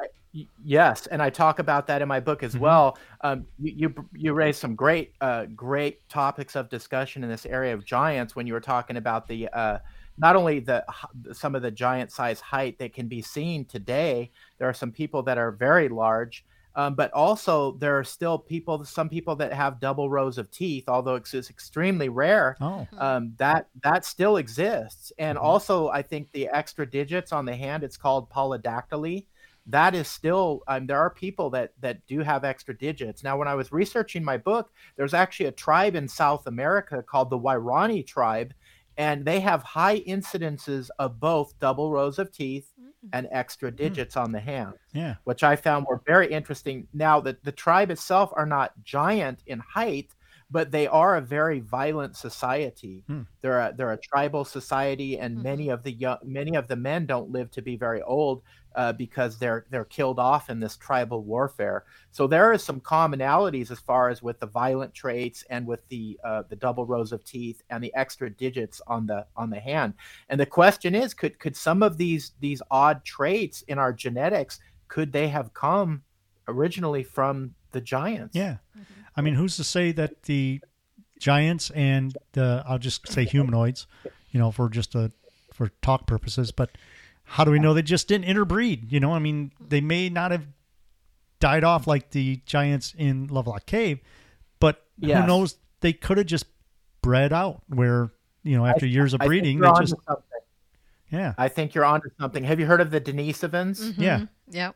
Yes, and I talk about that in my book as well. Um, you, you you raised some great uh, great topics of discussion in this area of giants when you were talking about the uh, not only the some of the giant size height that can be seen today. There are some people that are very large, um, but also there are still people some people that have double rows of teeth, although it's, it's extremely rare. oh um, that that still exists. And Mhm. also, I think the extra digits on the hand, it's called polydactyly. That is still um, there are people that that do have extra digits. Now, when I was researching my book, there's actually a tribe in South America called the Waorani tribe, and they have high incidences of both double rows of teeth and extra digits on the hand yeah which I found were very interesting. Now, the, the tribe itself are not giant in height, but they are a very violent society. Hmm. They're a, they're a tribal society, and Mhm. many of the young, many of the men don't live to be very old uh, because they're they're killed off in this tribal warfare. So there are some commonalities as far as with the violent traits and with the uh, the double rows of teeth and the extra digits on the on the hand. And the question is, could could some of these these odd traits in our genetics could they have come originally from the giants? yeah i mean who's to say that the giants and the i'll just say humanoids you know for just a for talk purposes but how do we know they just didn't interbreed you know i mean they may not have died off like the giants in lovelock cave but who knows they could have just bred out where you know after years of I breeding they just yeah I think you're onto something. Have you heard of the Denisovans? Yeah. Mhm. Yep.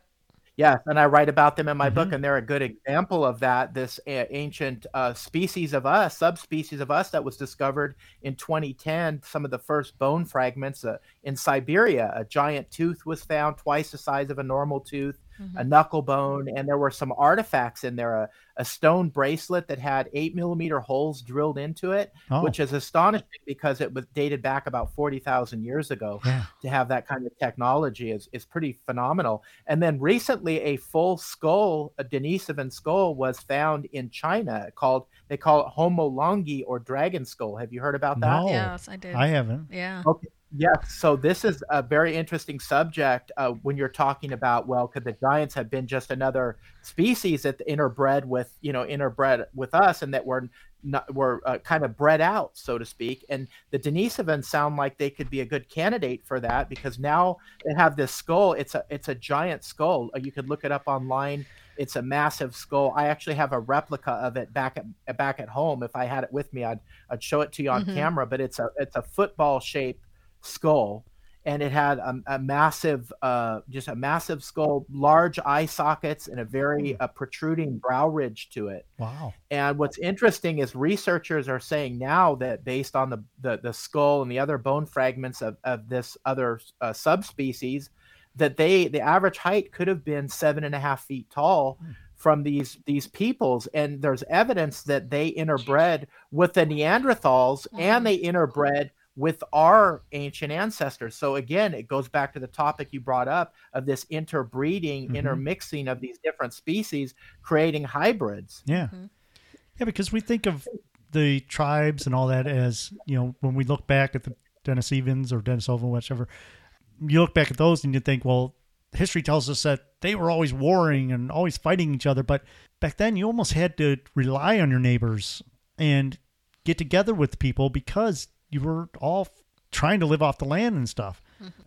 Yes, and I write about them in my book, Mhm. and they're a good example of that. This uh, ancient uh, species of us, subspecies of us, that was discovered in 2010. Some of the first bone fragments uh, in Siberia. A giant tooth was found, twice the size of a normal tooth, Mm-hmm. a knuckle bone, and there were some artifacts in there. A, a stone bracelet that had eight millimeter holes drilled into it, oh which is astonishing because it was dated back about 40,000 years ago yeah to have that kind of technology is, is pretty phenomenal. And then recently, a full skull, a Denisovan skull, was found in China called they call it Homo longi or dragon skull. Have you heard about that? No. Yes, I did. i haven't yeah. Okay. Yes. So this is a very interesting subject uh, when you're talking about well, could the giants have been just another species that interbred with you know interbred with us, and that were not, were uh, kind of bred out, so to speak. And the Denisovans sound like they could be a good candidate for that because now they have this skull. It's a it's a giant skull. Uh, You could look it up online. It's a massive skull. I actually have a replica of it back at back at home. If I had it with me, I'd I'd show it to you on Mhm. camera. But it's a it's a football shape skull and it had a, a massive uh, just a massive skull large eye sockets and a very uh, protruding brow ridge to it. Wow. And what's interesting is researchers are saying now that based on the the, the skull and the other bone fragments of, of this other uh, subspecies that they the average height could have been seven and a half feet tall Hmm. from these these peoples. And there's evidence that they interbred with the neanderthals and they interbred with our ancient ancestors. So again, it goes back to the topic you brought up of this interbreeding, Mhm. intermixing of these different species, creating hybrids. Yeah. Mhm. Yeah, because we think of the tribes and all that as, you know, when we look back at the Denisovans or Denisova, whichever, you look back at those and you think, well, history tells us that they were always warring and always fighting each other. But back then, you almost had to rely on your neighbors and get together with people because you were all trying to live off the land and stuff.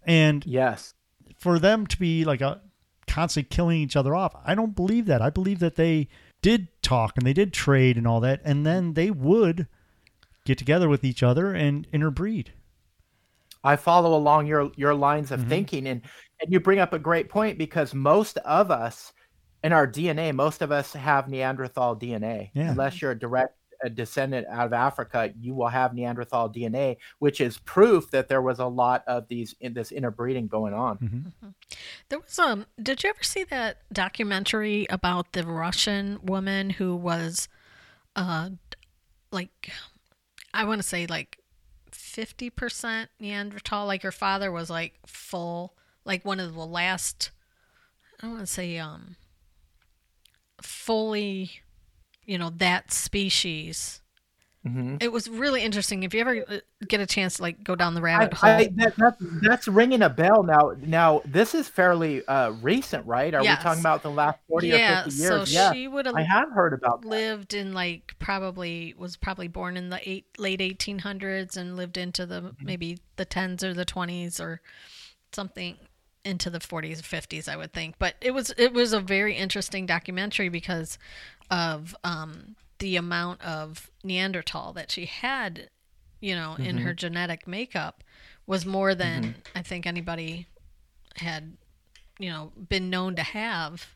And Yes. for them to be like a constantly killing each other off, I don't believe that. I believe that they did talk and they did trade and all that, and then they would get together with each other and interbreed. I follow along your your lines of Mhm. thinking and and you bring up a great point because most of us in our DNA, most of us have Neanderthal DNA. Yeah. Unless you're a direct a descendant out of Africa, you will have Neanderthal DNA, which is proof that there was a lot of these in this interbreeding going on. hmm There was um. Did you ever see that documentary about the Russian woman who was, uh, like, I want to say like fifty percent Neanderthal. Like her father was like full, like one of the last. I want to say um. Fully, you know that species. hmm It was really interesting. If you ever uh, get a chance to like go down the rabbit hole, I, I, that, that, that's ringing a bell now. Now this is fairly uh, recent, right? Are Yes. we talking about the last forty yeah. or fifty So years? yeah, so she would have I have heard about that. lived in like probably was probably born in the eight, late 1800s and lived into the Mm-hmm. maybe the 10s or the 20s or something into the 40s or 50s I would think but it was it was a very interesting documentary because of um, the amount of Neanderthal that she had you know in Mm-hmm. her genetic makeup was more than I think anybody had you know been known to have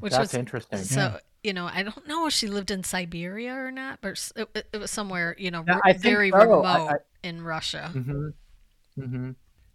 which That's was interesting. so Yeah. you know, I don't know if she lived in Siberia or not, but it, it- was somewhere you know Yeah, re- very so. remote I- I- in Russia. hmm hmm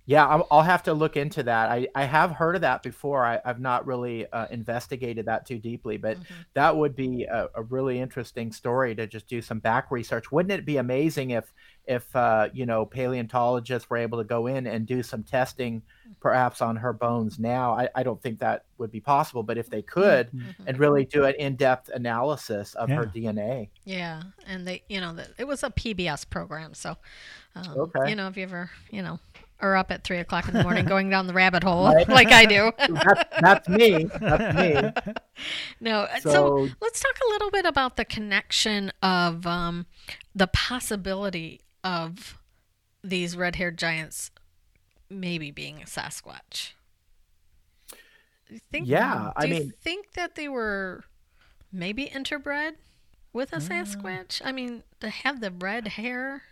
Yeah, I'll, I'll have to look into that. I, I have heard of that before. I, I've not really uh, investigated that too deeply, but Mhm. that would be a, a really interesting story to just do some back research. Wouldn't it be amazing if if uh, you know paleontologists were able to go in and do some testing, perhaps on her bones now? I, I don't think that would be possible, but if they could Mhm. and really do an in-depth analysis of her DNA. Yeah, and they, you know, the, it was a PBS program, so um, Okay. you know, if you ever, you know, are up at three o'clock in the morning going down the rabbit hole Right. like I do. That's, that's me. That's me. no, uh, so, So let's talk a little bit about the connection of um, the possibility of these red-haired giants maybe being a Sasquatch. You think, Yeah, do I you mean- think that they were maybe interbred with a Sasquatch? I mean, to have the red hair.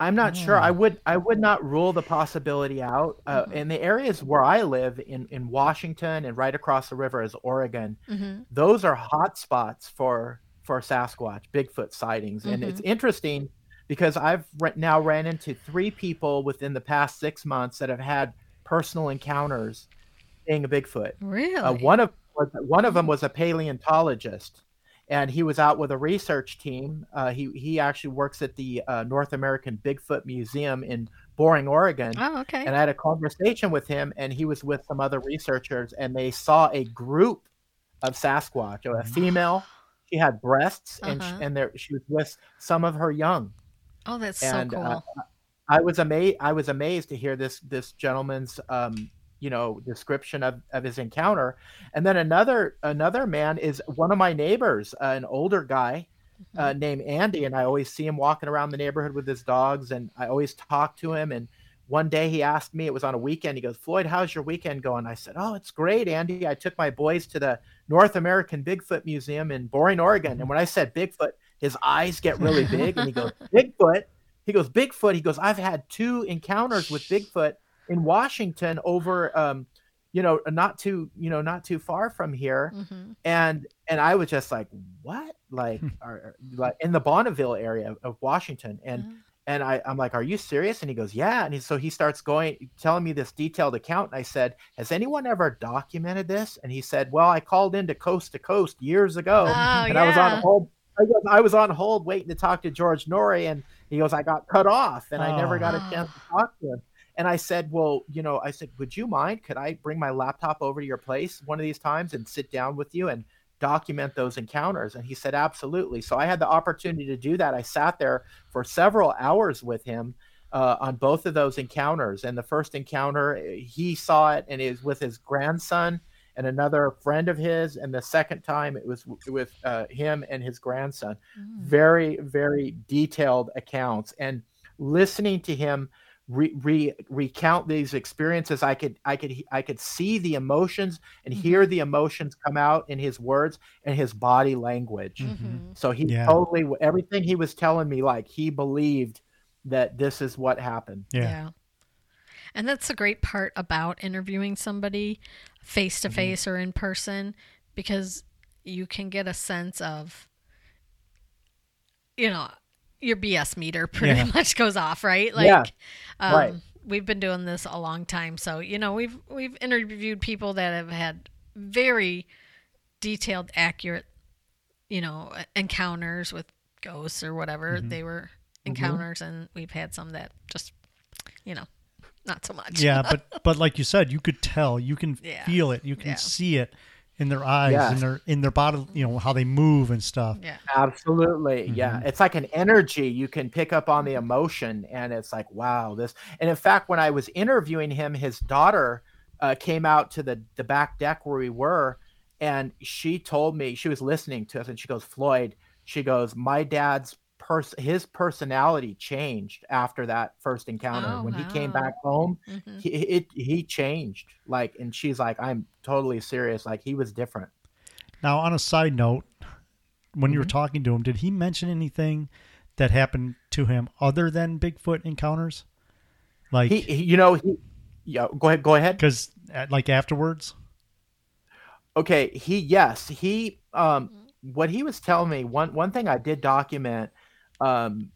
I'm not sure. I would I would not rule the possibility out. Uh, Mhm. In the areas where I live, in in Washington and right across the river is Oregon. hmm Those are hot spots for for Sasquatch, Bigfoot sightings, and it's Mm-hmm. interesting because I've re- now ran into three people within the past six months that have had personal encounters seeing a Bigfoot. Really? Uh, one of one of them was a paleontologist, and he was out with a research team. Uh, he he actually works at the uh, North American Bigfoot Museum in Boring, Oregon. oh, okay. And I had a conversation with him, and he was with some other researchers, and they saw a group of Sasquatch, a female. She had breasts, and Uh-huh. she, and there she was with some of her young. oh, that's and, so uh, cool. I was amazed. I was amazed to hear this this gentleman's um, you know description of, of his encounter. And then another another man is one of my neighbors, uh, an older guy uh, named Andy, and I always see him walking around the neighborhood with his dogs, and I always talk to him. And one day he asked me, it was on a weekend. He goes, "Floyd, how's your weekend going?" I said, "Oh, it's great, Andy. I took my boys to the North American Bigfoot Museum in Boring, Oregon." And when I said Bigfoot, his eyes get really big, and he goes, "Bigfoot." He goes, Bigfoot. He goes, I've had two encounters with Bigfoot in Washington over, um, you know, not too, you know, not too far from here. hmm And and I was just like, what? Like, are, like in the Bonneville area of Washington. And Oh. and I, I'm like, are you serious? And he goes, yeah. And he, so he starts going, telling me this detailed account. And I said, has anyone ever documented this? And he said, well, I called into Coast to Coast years ago Oh, and I was on hold. I was, I was on hold waiting to talk to George Noory, and He goes, I got cut off and I never Oh. got a chance to talk to him. And I said, Well, you know, I said, Would you mind? Could I bring my laptop over to your place one of these times and sit down with you and document those encounters? And he said, Absolutely. So I had the opportunity to do that. I sat there for several hours with him. Uh, on both of those encounters, and the first encounter, he saw it and it was with his grandson and another friend of his, and the second time it was with uh, him and his grandson Mm. very very detailed accounts and listening to him re, re, recount these experiences i could i could i could see the emotions and hear the emotions come out in his words and his body language Mhm. so he Yeah. totally everything he was telling me like he believed that this is what happened Yeah. And that's the great part about interviewing somebody face Mm-hmm. to face or in person because you can get a sense of, you know, your BS meter pretty Yeah. much goes off, right? Like, Yeah, um, right. we've been doing this a long time. So, you know, we've, we've interviewed people that have had very detailed, accurate, you know, encounters with ghosts or whatever Mm-hmm. they were encounters. And we've had some that just, you know, not so much. yeah, but but like you said, you could tell, you can Yeah. feel it, you can Yeah. see it in their eyes, Yes. in their in their body, you know how they move and stuff. Yeah. Absolutely. Yeah. It's like an energy. You can pick up on the emotion, and it's like, wow, this. And in fact, when I was interviewing him, his daughter uh, came out to the, the back deck where we were, and she told me, she was listening to us, and she goes, Floyd, she goes, my dad's. Pers- his personality changed after that first encounter. Oh, when he came back home, Mhm. he it, he changed. Like, and she's like, I'm totally serious. Like, he was different. Now, on a side note, when you were Mhm. talking to him, did he mention anything that happened to him other than Bigfoot encounters? Like, He, he you know, he, yeah. Go ahead. Go ahead. because like afterwards, Okay, he yes, he um what he was telling me one one thing I did document um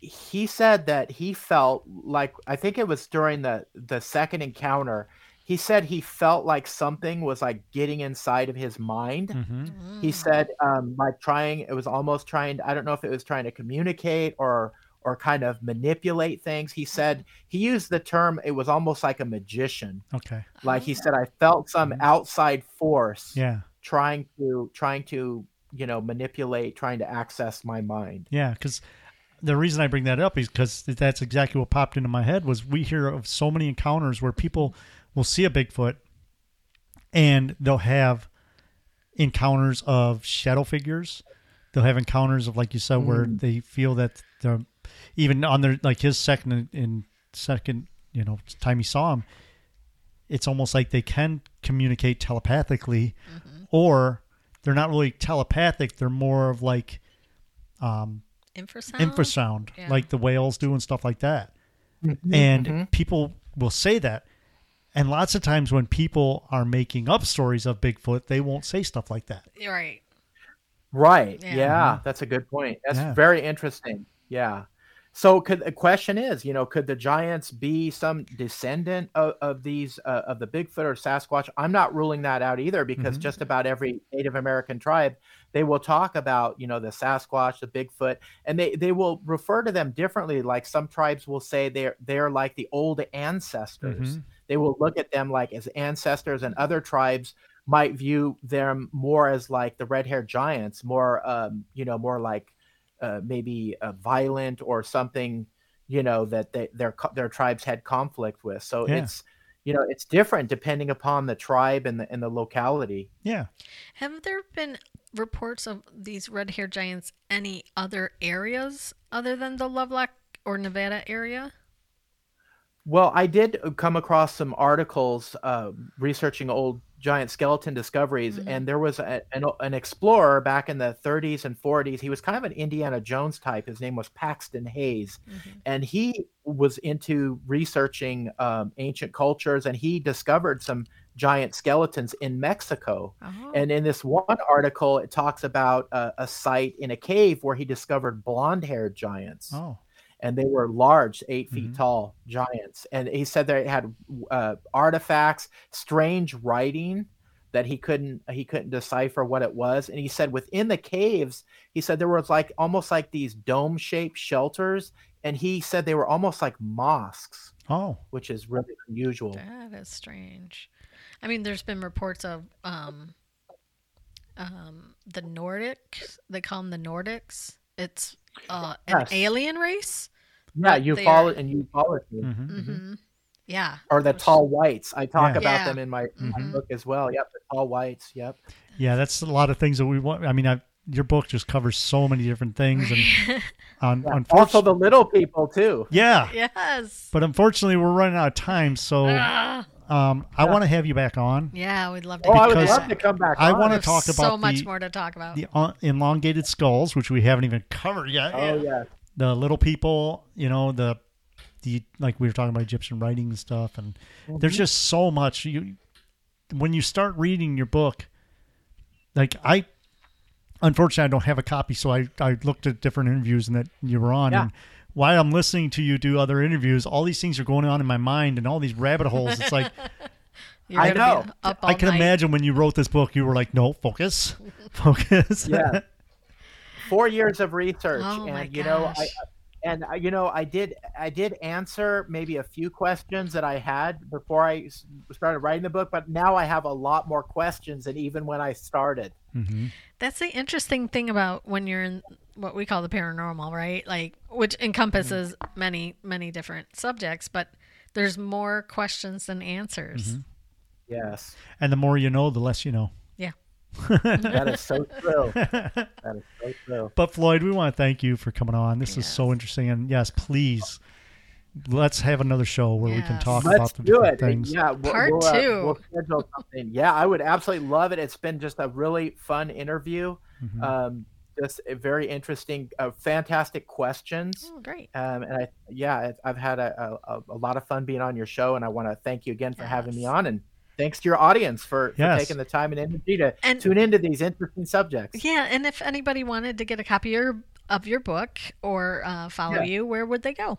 he said that he felt like I think it was during the the second encounter he said he felt like something was like getting inside of his mind. hmm Mm. He said um like trying it was almost trying I don't know if it was trying to communicate or or kind of manipulate things. He said he used the term it was almost like a magician. okay, Like he said I felt some Mhm. outside force yeah, trying to trying to you know manipulate trying to access my mind yeah, because. The reason I bring that up is because that's exactly what popped into my head was we hear of so many encounters where people will see a Bigfoot and they'll have encounters of shadow figures. They'll have encounters of, like you said, where Mm. they feel that they're even on their like his second in second, you know, time he saw him. It's almost like they can communicate telepathically, Mm-hmm. or they're not really telepathic. They're more of like um, Infrasound. infrasound, Yeah. like the whales do and stuff like that. Mm-hmm. And people will say that. And lots of times when people are making up stories of Bigfoot, they won't say stuff like that. Right. right Yeah. yeah, that's a good point that's Yeah. very interesting yeah so could the question is you know could the giants be some descendant of, of these uh, of the bigfoot or sasquatch i'm not ruling that out either because Mhm. just about every native american tribe they will talk about you know the sasquatch the bigfoot and they they will refer to them differently like some tribes will say they're they're like the old ancestors Mhm. they will look at them like as ancestors and other tribes might view them more as like the red-haired giants more um you know more like uh, maybe uh, violent or something you know that they, their their tribes had conflict with so Yeah. it's you know it's different depending upon the tribe and the and the locality Yeah. Have there been reports of these red haired giants any other areas other than the Lovelock or Nevada area? Well, I did uh, come across some articles uh, researching old giant skeleton discoveries, Mhm. and there was a, an, an explorer back in the 30s and 40s. He was kind of an Indiana Jones type. His name was Paxson Hayes, Mhm. and he was into researching um, ancient cultures, and he discovered some giant skeletons in Mexico. Oh. And in this one article, it talks about a, a site in a cave where he discovered blonde-haired giants Oh. And they were large, eight feet Mhm. tall giants. And he said they had uh, artifacts, strange writing that he couldn't he couldn't decipher what it was. And he said within the caves, he said there was like almost like these dome shaped shelters and he said they were almost like mosques, Oh, which is really unusual. That is strange. I mean, there's been reports of um, um, the Nordics. They call them the Nordics. It's uh, an Yes. alien race. Yeah, you they follow are- it and you follow it. mhm, mhm. hmm Yeah. Or the tall whites. I talk Yeah. about Yeah. them in my, my Mhm. book as well. Yep, the tall whites. Yep. yeah, that's a lot of things that we want. I mean, I, your book just covers so many different things, and on Yeah. Also unfortunately, the little people too. yeah, yes. but unfortunately, we're running out of time. So, Ah, um, I Yeah. want to have you back on. yeah, we'd love to. Oh, get I would love to come back. I wanna talk so about so much the- more to talk about. The elongated skulls, which we haven't even covered yet. Oh yeah. The little people, you know, the the like we were talking about Egyptian writing and stuff, and there's Mhm. just so much. You when you start reading your book, like I, unfortunately, I don't have a copy, so I I looked at different interviews and that you were on, Yeah. and while I'm listening to you do other interviews, all these things are going on in my mind and all these rabbit holes. It's like You're I know. Up I can night. imagine when you wrote this book, you were like, no, focus, focus. Yeah. Four years of research, Oh, my and you know, I, gosh. and uh, you know, I did I did answer maybe a few questions that I had before I started writing the book, but now I have a lot more questions than even when I started. hmm That's the interesting thing about when you're in what we call the paranormal, right? Like, which encompasses many, many different subjects, but there's more questions than answers. Mhm. Yes, And the more you know, the less you know. Yeah. that is so true. That is so true. But Floyd, we want to thank you for coming on. This is so interesting, and yes, please, let's have another show where we can talk Let's about the do different it. things. Yeah, we'll, Part we'll, uh, two. we'll schedule something. Yeah, I would absolutely love it. It's been just a really fun interview. Mhm. Um, just a very interesting, uh, fantastic questions. Oh, great. Um, and I, yeah, I- I've had a, a, a lot of fun being on your show, and I want to thank you again for having me on, and thanks to your audience for, for taking the time and energy to And- tune into these interesting subjects. Yeah, and if anybody wanted to get a copy of your, of your book or uh, follow Yeah. you, where would they go?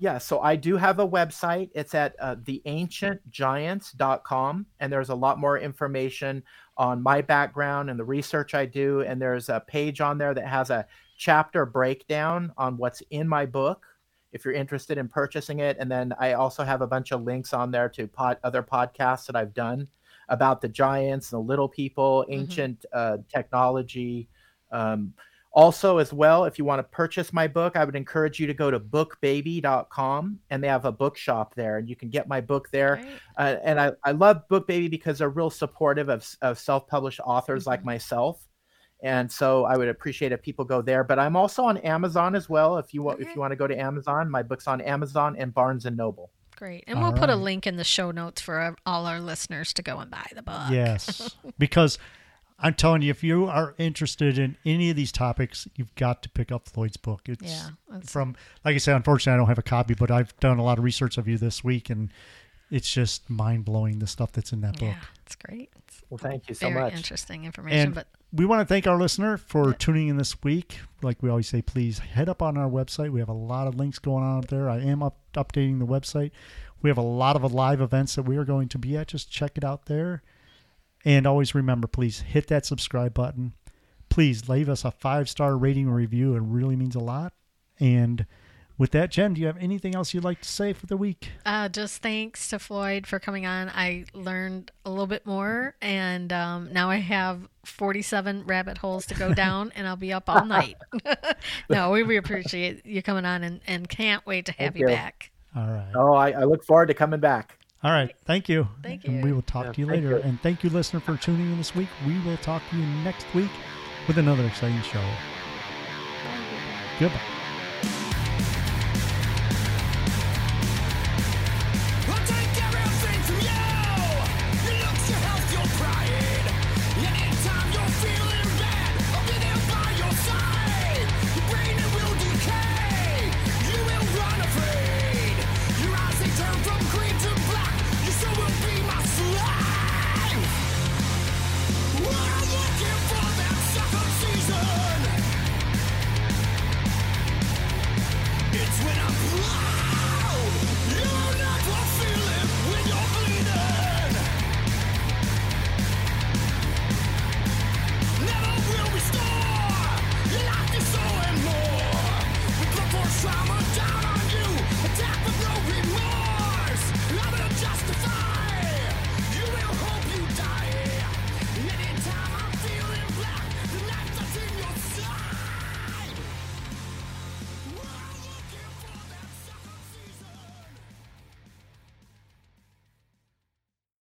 Yeah, so I do have a website. It's at uh, theancientgiants.com, and there's a lot more information on my background and the research I do. And there's a page on there that has a chapter breakdown on what's in my book if you're interested in purchasing it. And then I also have a bunch of links on there to pod, other podcasts that I've done about the giants and the little people, ancient uh, technology. Um, also, as well, if you want to purchase my book, I would encourage you to go to bookbaby.com and they have a bookshop there and you can get my book there. Great. Uh, and I, I love BookBaby because they're real supportive of, of self-published authors like Mhm. myself. And so I would appreciate if people go there. But I'm also on Amazon as well. If you want, if you want to go to Amazon, my book's on Amazon and Barnes and Noble. Great. And All we'll put a link in the show notes for all our listeners to go and buy the book. Yes, because I'm telling you, if you are interested in any of these topics, you've got to pick up Floyd's book. It's Yeah. from, like I said, unfortunately, I don't have a copy, but I've done a lot of research of you this week, and it's just mind blowing the stuff that's in that book. yeah, it's great. It's Well, thank you so much. very much. interesting information. And but we want to thank our listener for Yeah. tuning in this week. Like we always say, please head up on our website. We have a lot of links going on up there. I am up, updating the website. We have a lot of live events that we are going to be at. Just check it out there. And always remember, please hit that subscribe button. Please leave us a five star rating or review. It really means a lot. And with that, Jen, do you have anything else you'd like to say for the week? uh, just thanks to Floyd for coming on. I learned a little bit more, and um, now I have 47 rabbit holes to go down, and I'll be up all night. no, we, we appreciate you coming on, and, and can't wait to have you you. back. All right. Oh, I, I look forward to coming back. All right. Thank you. Thank And we will talk Yeah, to you later. you. And thank you, listener, for tuning in this week. We will talk to you next week with another exciting show. Goodbye.